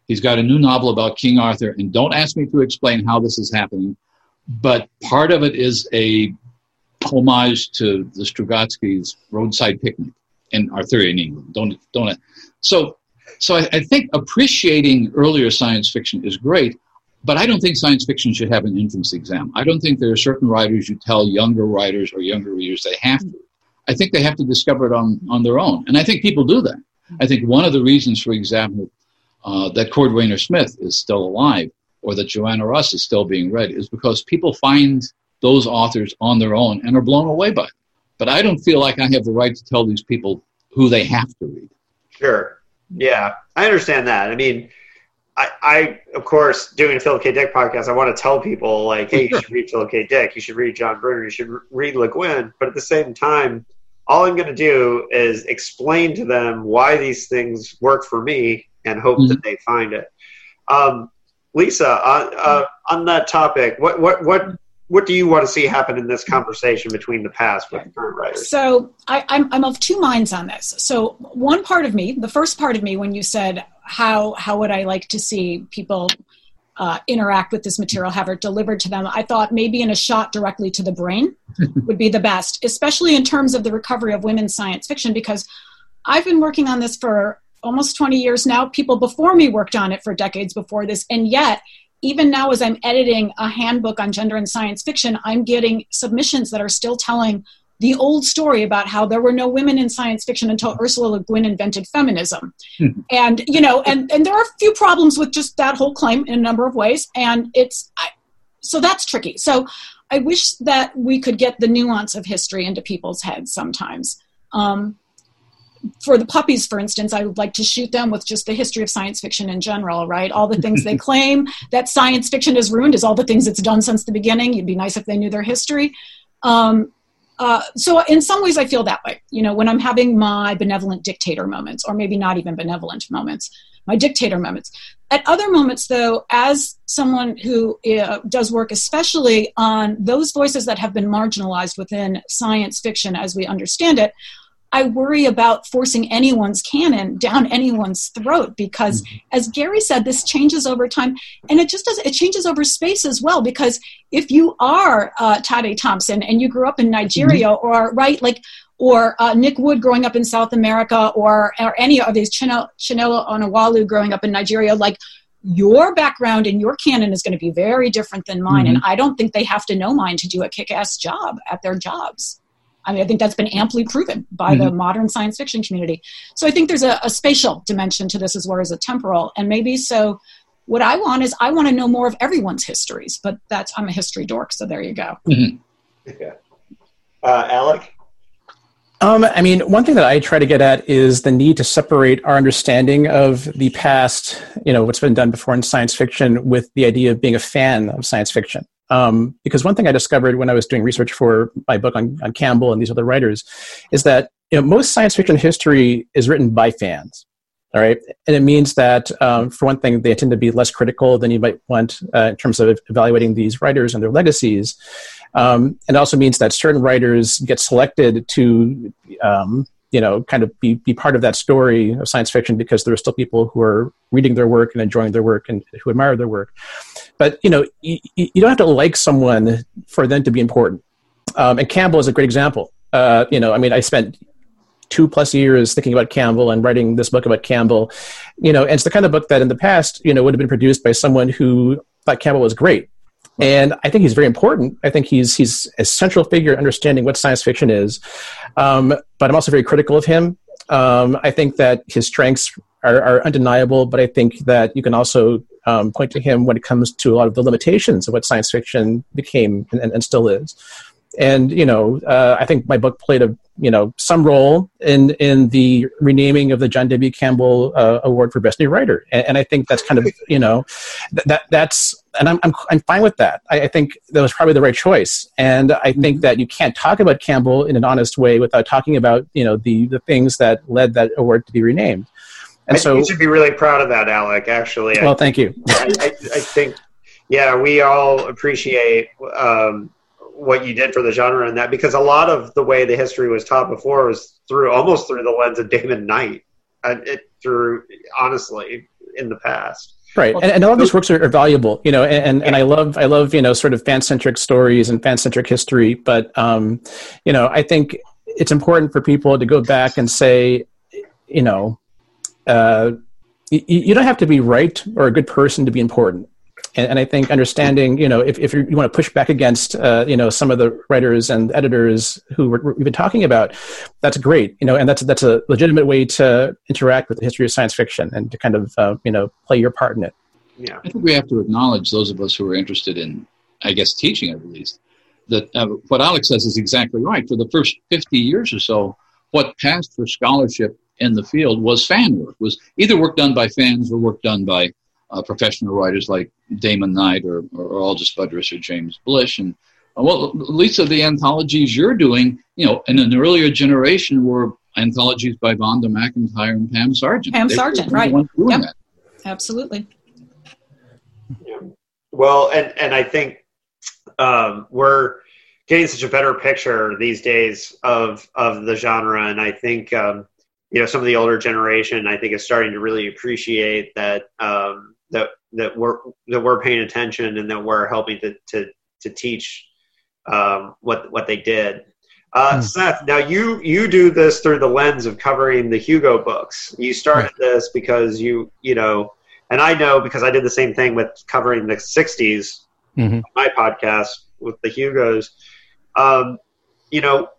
He's got a new novel about King Arthur, and don't ask me to explain how this is happening, but part of it is a homage to the Strugatsky's Roadside Picnic in Arthurian England. Don't don't so, so I, I think appreciating earlier science fiction is great, but I don't think science fiction should have an entrance exam. I don't think there are certain writers you tell younger writers or younger readers they have to. I think they have to discover it on, on their own. And I think people do that. I think one of the reasons, for example, uh, that Cordwainer Smith is still alive or that Joanna Russ is still being read is because people find those authors on their own and are blown away by them. But I don't feel like I have the right to tell these people who they have to read. Sure. Yeah, I understand that. I mean, I, I of course, doing a Philip K. Dick podcast, I want to tell people like, hey, you should read Philip K. Dick, you should read John Brunner, you should read Le Guin. But at the same time, all I'm going to do is explain to them why these things work for me and hope mm-hmm. that they find it. Um, Lisa, on, uh, on that topic, what what what what do you want to see happen in this conversation between the past with the current writers? So I, I'm I'm of two minds on this. So one part of me, the first part of me, when you said how how would I like to see people uh, interact with this material, have it delivered to them, I thought maybe in a shot directly to the brain would be the best, especially in terms of the recovery of women's science fiction, because I've been working on this for almost 20 years now. People before me worked on it for decades before this, and yet even now as i'm editing a handbook on gender and science fiction i'm getting submissions that are still telling the old story about how there were no women in science fiction until ursula le guin invented feminism mm-hmm. and you know and and there are a few problems with just that whole claim in a number of ways and it's I, so that's tricky so i wish that we could get the nuance of history into people's heads sometimes um, for the puppies, for instance, I would like to shoot them with just the history of science fiction in general, right? All the things they claim that science fiction has ruined is all the things it's done since the beginning. It'd be nice if they knew their history. Um, uh, so in some ways, I feel that way. You know, when I'm having my benevolent dictator moments, or maybe not even benevolent moments, my dictator moments. At other moments, though, as someone who uh, does work especially on those voices that have been marginalized within science fiction as we understand it, I worry about forcing anyone's canon down anyone's throat because, mm-hmm. as Gary said, this changes over time, and it just does. It changes over space as well because if you are uh, Tade Thompson and you grew up in Nigeria, mm-hmm. or right, like, or uh, Nick Wood growing up in South America, or or any of these Chinelo, Chinelo Onwualu growing up in Nigeria, like your background and your canon is going to be very different than mine, mm-hmm. and I don't think they have to know mine to do a kick-ass job at their jobs. I mean, I think that's been amply proven by mm-hmm. the modern science fiction community. So I think there's a, a spatial dimension to this as well as a temporal. And maybe so what I want is I want to know more of everyone's histories, but that's I'm a history dork, so there you go. Mm-hmm. Yeah. Uh, Alec? Um, I mean, one thing that I try to get at is the need to separate our understanding of the past, you know, what's been done before in science fiction, with the idea of being a fan of science fiction. Um, because one thing I discovered when I was doing research for my book on, on Campbell and these other writers is that you know, most science fiction history is written by fans. All right, and it means that um, for one thing, they tend to be less critical than you might want uh, in terms of evaluating these writers and their legacies. Um, and it also means that certain writers get selected to, um, you know, kind of be, be part of that story of science fiction because there are still people who are reading their work and enjoying their work and who admire their work. But you know, you, you don't have to like someone for them to be important. Um, and Campbell is a great example. Uh, you know, I mean, I spent two plus years thinking about Campbell and writing this book about Campbell. You know, and it's the kind of book that in the past, you know, would have been produced by someone who thought Campbell was great. And I think he's very important. I think he's he's a central figure in understanding what science fiction is. Um, but I'm also very critical of him. Um, I think that his strengths are, are, undeniable, but I think that you can also um, point to him when it comes to a lot of the limitations of what science fiction became and, and still is and you know, uh, I think my book played a you know some role in in the renaming of the John W. Campbell uh, Award for Best New Writer, and, and, I think that's kind of you know that that's and I'm I'm I'm fine with that. I, I, think that was probably the right choice, and I think that you can't talk about Campbell in an honest way without talking about you know the the things that led that award to be renamed. And I so you should be really proud of that, Alec. Actually, well, I, thank you. I, I, I, think, yeah, we all appreciate um, what you did for the genre and that because a lot of the way the history was taught before was through almost through the lens of Damon Knight and it through honestly in the past right and, and all of these works are, are valuable you know and, and i love i love you know sort of fan-centric stories and fan-centric history but um you know i think it's important for people to go back and say you know uh you, you don't have to be right or a good person to be important and, and I think understanding, you know, if, if you want to push back against, uh, you know, some of the writers and editors who we're, we've been talking about, that's great, you know, and that's that's a legitimate way to interact with the history of science fiction and to kind of, uh, you know, play your part in it. Yeah, I think we have to acknowledge those of us who are interested in, I guess, teaching at least, that uh, what Alex says is exactly right. For the first 50 years or so, what passed for scholarship in the field was fan work, was either work done by fans or work done by uh, professional writers like Damon Knight or, or Algis Budrys or James Blish. And uh, well, Lisa, the anthologies you're doing, you know, in an earlier generation were anthologies by Vonda McIntyre and Pam Sargent. Pam they Sargent, right. Yep. That. Absolutely. Yeah. Well, and, and I think um, we're getting such a better picture these days of, of the genre. And I think, um, you know, some of the older generation, I think, is starting to really appreciate that um, that that we're that we're paying attention and that we're helping to to to teach um, what what they did. Uh, mm. Seth, now you you do this through the lens of covering the Hugo books. You started right. this because you you know, and I know because I did the same thing with covering the '60s. Mm-hmm. My podcast with the Hugos. Um, you know,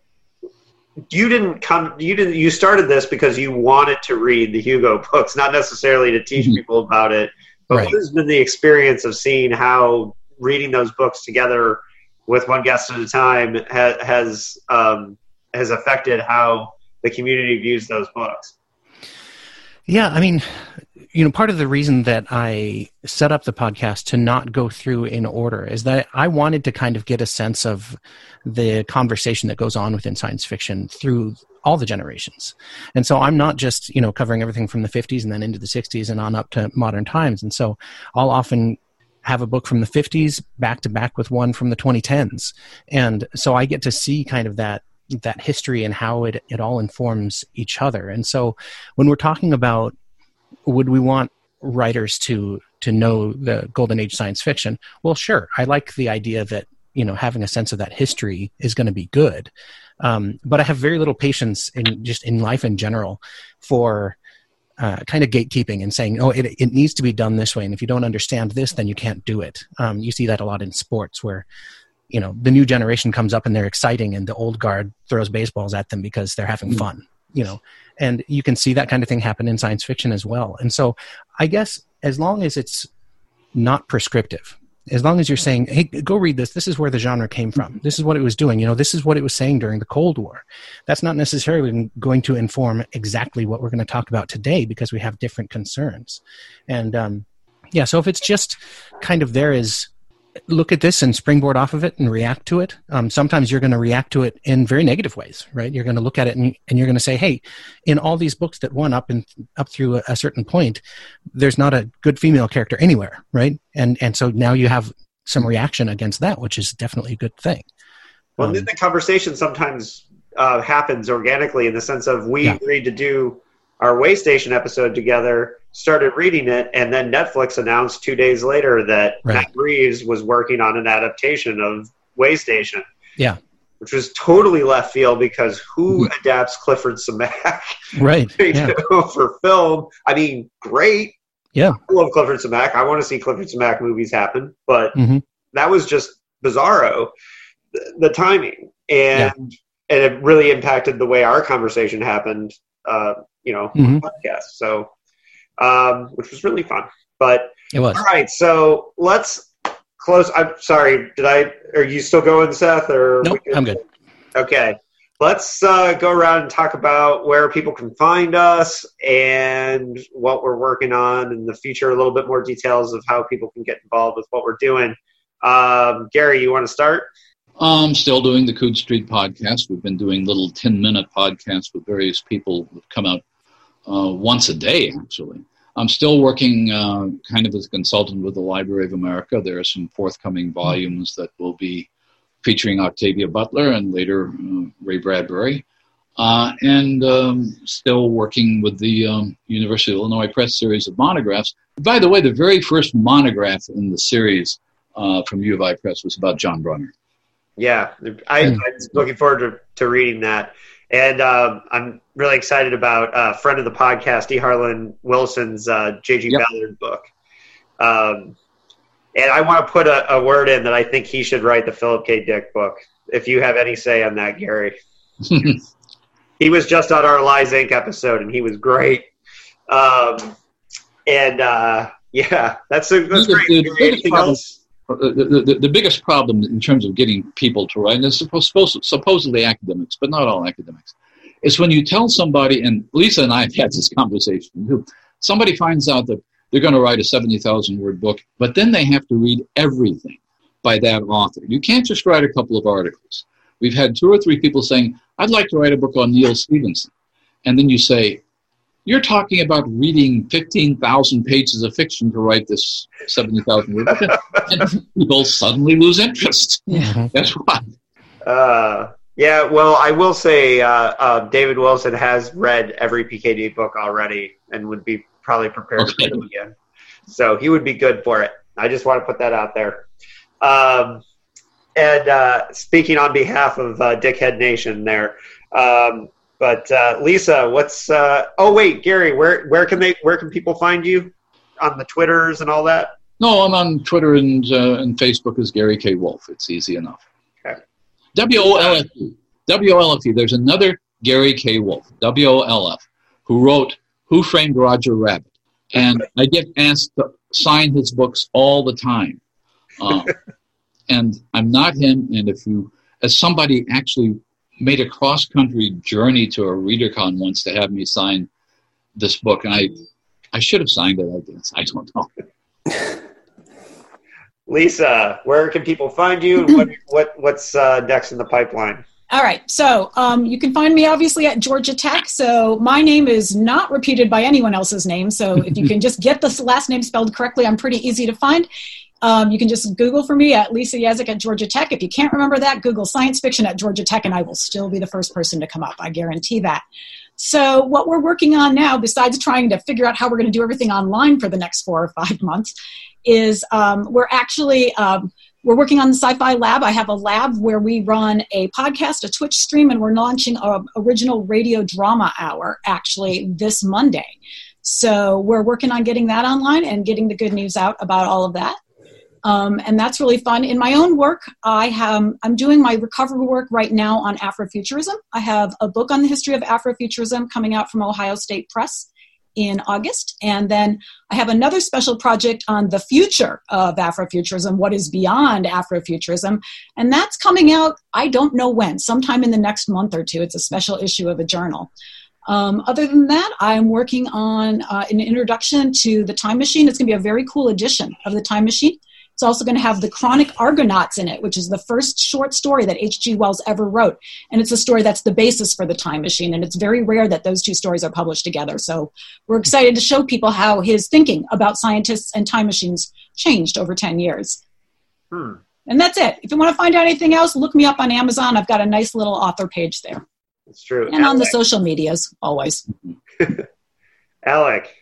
you didn't come you didn't you started this because you wanted to read the hugo books not necessarily to teach mm-hmm. people about it but right. what has been the experience of seeing how reading those books together with one guest at a time ha- has um, has affected how the community views those books? Yeah, I mean, you know, part of the reason that I set up the podcast to not go through in order is that I wanted to kind of get a sense of the conversation that goes on within science fiction through all the generations. And so I'm not just, you know, covering everything from the 50s and then into the 60s and on up to modern times. And so I'll often have a book from the 50s back to back with one from the 2010s. And so I get to see kind of that that history and how it, it all informs each other. And so when we're talking about would we want writers to to know the golden age science fiction? Well, sure. I like the idea that you know having a sense of that history is going to be good um, but I have very little patience in just in life in general for uh, kind of gatekeeping and saying, oh, it, it needs to be done this way. And if you don't understand this, then you can't do it. Um, you see that a lot in sports where, you know, the new generation comes up and they're exciting and the old guard throws baseballs at them because they're having mm. fun, you know. And you can see that kind of thing happen in science fiction as well. And so I guess as long as it's not prescriptive, as long as you're saying, hey, go read this. This is where the genre came from. This is what it was doing. You know, this is what it was saying during the Cold War. That's not necessarily going to inform exactly what we're going to talk about today because we have different concerns. And um, yeah, so if it's just kind of there as look at this and springboard off of it and react to it. Um, sometimes you're going to react to it in very negative ways, right? You're going to look at it and, and you're going to say, "Hey, in all these books that won up and up through a, a, certain point, there's not a good female character anywhere, right?" And and so now you have some reaction against that, which is definitely a good thing. Well, um, the conversation sometimes uh, happens organically in the sense of we yeah. agreed to do our Waystation episode together, started reading it, and then Netflix announced two days later that right. Matt Reeves was working on an adaptation of Waystation. Yeah. Which was totally left field because who mm-hmm. adapts Clifford Simak right. yeah. for film? I mean, great. Yeah. I love Clifford Simak. I want to see Clifford Simak movies happen, but mm-hmm. that was just bizarro, the, the timing. And yeah. and it really impacted the way our conversation happened uh, you know, mm-hmm. podcast. So, um, which was really fun. But it was all right. So let's close. I'm sorry. Did I? Are you still going, Seth? Or nope, I'm good. Okay. Let's uh, go around and talk about where people can find us and what we're working on in the future. A little bit more details of how people can get involved with what we're doing. Um, Gary, you want to start? I'm still doing the Coode Street podcast. We've been doing little 10 minute podcasts with various people who've come out uh, once a day, actually. I'm still working uh, kind of as a consultant with the Library of America. There are some forthcoming volumes that will be featuring Octavia Butler and later uh, Ray Bradbury. Uh, and um, still working with the um, University of Illinois Press series of monographs. By the way, the very first monograph in the series uh, from U of I Press was about John Brunner. Yeah, I, am hmm. looking forward to, to reading that. And um, I'm really excited about uh, friend of the podcast, E. Harlan Wilson's uh, J.G. Yep. Ballard book. Um, and I want to put a, a, word in that I think he should write the Philip K. Dick book. If you have any say on that, Gary. he was just on our Lies Inc. episode, and he was great. Um, and uh, yeah, that's a, that's great. Anything else? Uh, the, the, the, biggest problem in terms of getting people to write, and it's supposed, supposedly academics, but not all academics, is when you tell somebody, and Lisa and I have had this conversation, too, somebody finds out that they're going to write a 70,000 word book, but then they have to read everything by that author. You can't just write a couple of articles. We've had two or three people saying, I'd like to write a book on Neal Stephenson. And then you say, you're talking about reading 15,000 pages of fiction to write this 70,000 word book, and people suddenly lose interest. Yeah. That's why. Uh, yeah, well, I will say uh, uh, David Wilson has read every PKD book already and would be probably prepared okay. to read them again. So he would be good for it. I just want to put that out there. Um, and uh, speaking on behalf of uh, Dickhead Nation, there, um, but uh, Lisa, what's? Uh, oh wait, Gary, where where can they where can people find you on the Twitters and all that? No, I'm on Twitter and uh, and Facebook as Gary K Wolfe. It's easy enough. Okay. W O L F E. W O L F E. There's another Gary K Wolf. W O L F, who wrote Who Framed Roger Rabbit, and I get asked to sign his books all the time. Uh, and I'm not him. And if you, as somebody actually made a cross country journey to a ReaderCon once to have me sign this book, and I I should have signed it. I guess I don't know. Lisa, where can people find you? what, what what's uh, next in the pipeline? All right, so um, you can find me obviously at Georgia Tech. So my name is not repeated by anyone else's name. So if you can just get the last name spelled correctly, I'm pretty easy to find. Um, you can just Google for me at Lisa Yaszek at Georgia Tech. If you can't remember that, Google science fiction at Georgia Tech, and I will still be the first person to come up. I guarantee that. So, what we're working on now, besides trying to figure out how we're going to do everything online for the next four or five months, is um, we're actually um, we're working on the Sci-Fi Lab. I have a lab where we run a podcast, a Twitch stream, and we're launching an original radio drama hour actually this Monday. So we're working on getting that online and getting the good news out about all of that. Um, and that's really fun. In my own work, I have, I'm doing my recovery work right now on Afrofuturism. I have a book on the history of Afrofuturism coming out from Ohio State Press in August. And then I have another special project on the future of Afrofuturism, what is beyond Afrofuturism. And that's coming out, I don't know when, sometime in the next month or two. It's a special issue of a journal. Um, other than that, I'm working on uh, an introduction to the time machine. It's going to be a very cool edition of the time machine. It's also going to have the Chronic Argonauts in it, which is the first short story that H.G. Wells ever wrote. And it's a story that's the basis for the time machine. And it's very rare that those two stories are published together. So we're excited to show people how his thinking about scientists and time machines changed over 10 years. Hmm. And that's it. If you want to find out anything else, look me up on Amazon. I've got a nice little author page there. That's true. And Alec. on the social medias, always. Alec.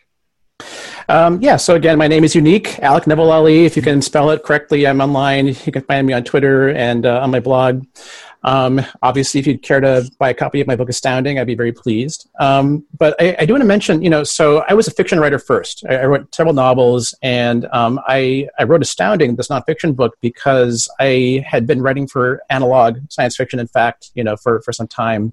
Um, yeah, so again, my name is Unique, Alec Nevala-Lee. If you can spell it correctly, I'm online. You can find me on Twitter and uh, on my blog. Um, obviously, if you'd care to buy a copy of my book Astounding, I'd be very pleased. Um, but I, I, do want to mention, you know, so I was a fiction writer first. I, I wrote several novels, and um, I, I wrote Astounding, this nonfiction book, because I had been writing for analog science fiction, in fact, you know, for, for some time.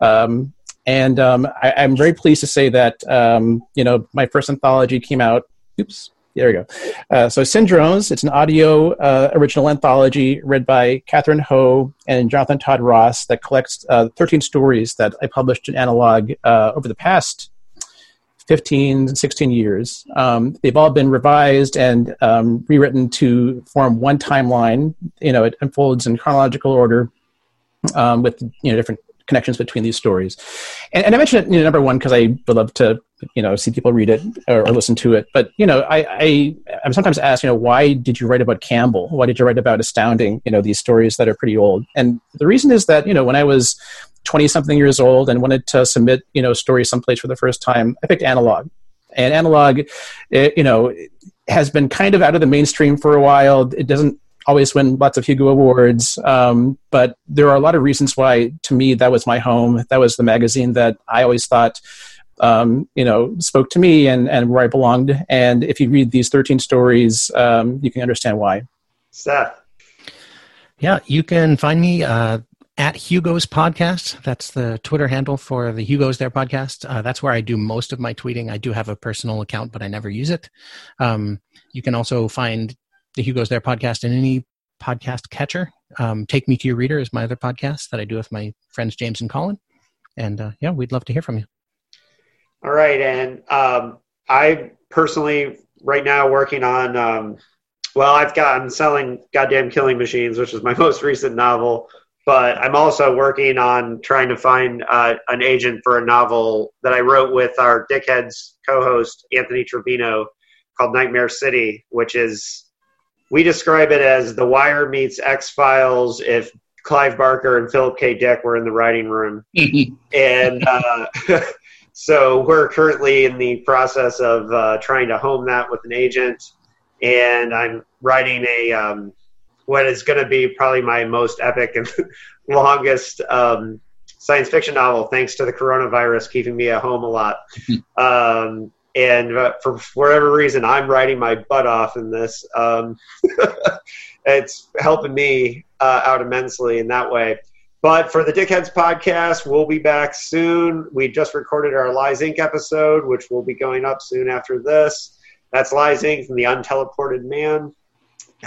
Um, and um, I, am very pleased to say that, um, you know, my first anthology came out. Oops, there we go. Uh, so Syndromes, it's an audio uh, original anthology read by Catherine Ho and Jonathan Todd Ross that collects uh, 13 stories that I published in analog uh, over the past 15, 16 years. Um, they've all been revised and um, rewritten to form one timeline. You know, it unfolds in chronological order um, with you know different connections between these stories. And, and I mentioned it, you know, number one, because I would love to, you know, see people read it or, or, listen to it. But, you know, I, I, I'm sometimes asked, you know, why did you write about Campbell? Why did you write about Astounding, you know, these stories that are pretty old? And the reason is that, you know, when I was 20 something years old and wanted to submit, you know, stories someplace for the first time, I picked analog. And analog, it, you know, has been kind of out of the mainstream for a while. It doesn't always win lots of Hugo Awards. Um, but there are a lot of reasons why, to me, that was my home. That was the magazine that I always thought, um, you know, spoke to me and, and where I belonged. And if you read these 13 stories, um, you can understand why. Seth. Yeah, you can find me uh, at Hugo's Podcast. That's the Twitter handle for the Hugo's There podcast. Uh, that's where I do most of my tweeting. I do have a personal account, but I never use it. Um, you can also find the Hugo's There podcast and any podcast catcher. Um, Take Me to Your Reader is my other podcast that I do with my friends James and Colin. And uh, yeah, we'd love to hear from you. All right. And um, I personally, right now, working on, um, well, I've got, I'm selling Goddamn Killing Machines, which is my most recent novel. But I'm also working on trying to find uh, an agent for a novel that I wrote with our Dickheads co host, Anthony Trevino, called Nightmare City, which is we describe it as The Wire meets X Files if Clive Barker and Philip K. Dick were in the writing room. and uh, so we're currently in the process of uh, trying to home that with an agent. And I'm writing a um, what is going to be probably my most epic and longest um, science fiction novel, thanks to the coronavirus keeping me at home a lot. um, and uh, for whatever reason, I'm writing my butt off in this. Um, it's helping me uh, out immensely in that way. But for the Dickheads podcast, we'll be back soon. We just recorded our Lies Inc. episode, which will be going up soon after this. That's Lies Inc. from the Unteleported Man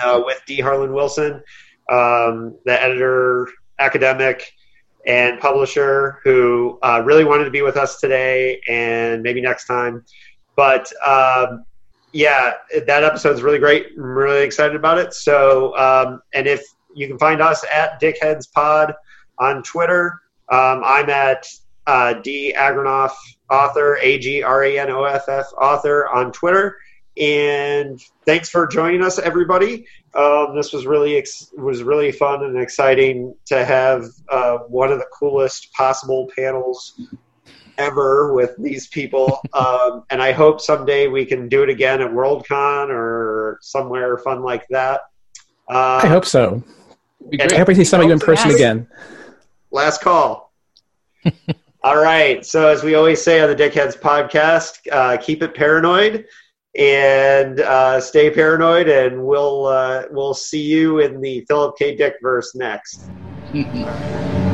uh, with D. Harlan Wilson, um, the editor, academic, and publisher who uh, really wanted to be with us today and maybe next time. But um, yeah, that episode's really great. I'm really excited about it. So, um, and if you can find us at Dickheads Pod on Twitter, um, I'm at uh, D Agranoff author, A G R A N O F F author on Twitter. And thanks for joining us, everybody. Um, this was really ex- was really fun and exciting to have uh, one of the coolest possible panels ever with these people. Um, and I hope someday we can do it again at Worldcon or somewhere fun like that. Uh, I hope so. I hope I see some of you in person again. Last call. All right. So, as we always say on the Dickheads podcast, uh, keep it paranoid and uh, stay paranoid, and we'll uh, we'll see you in the Philip K. Dick verse next.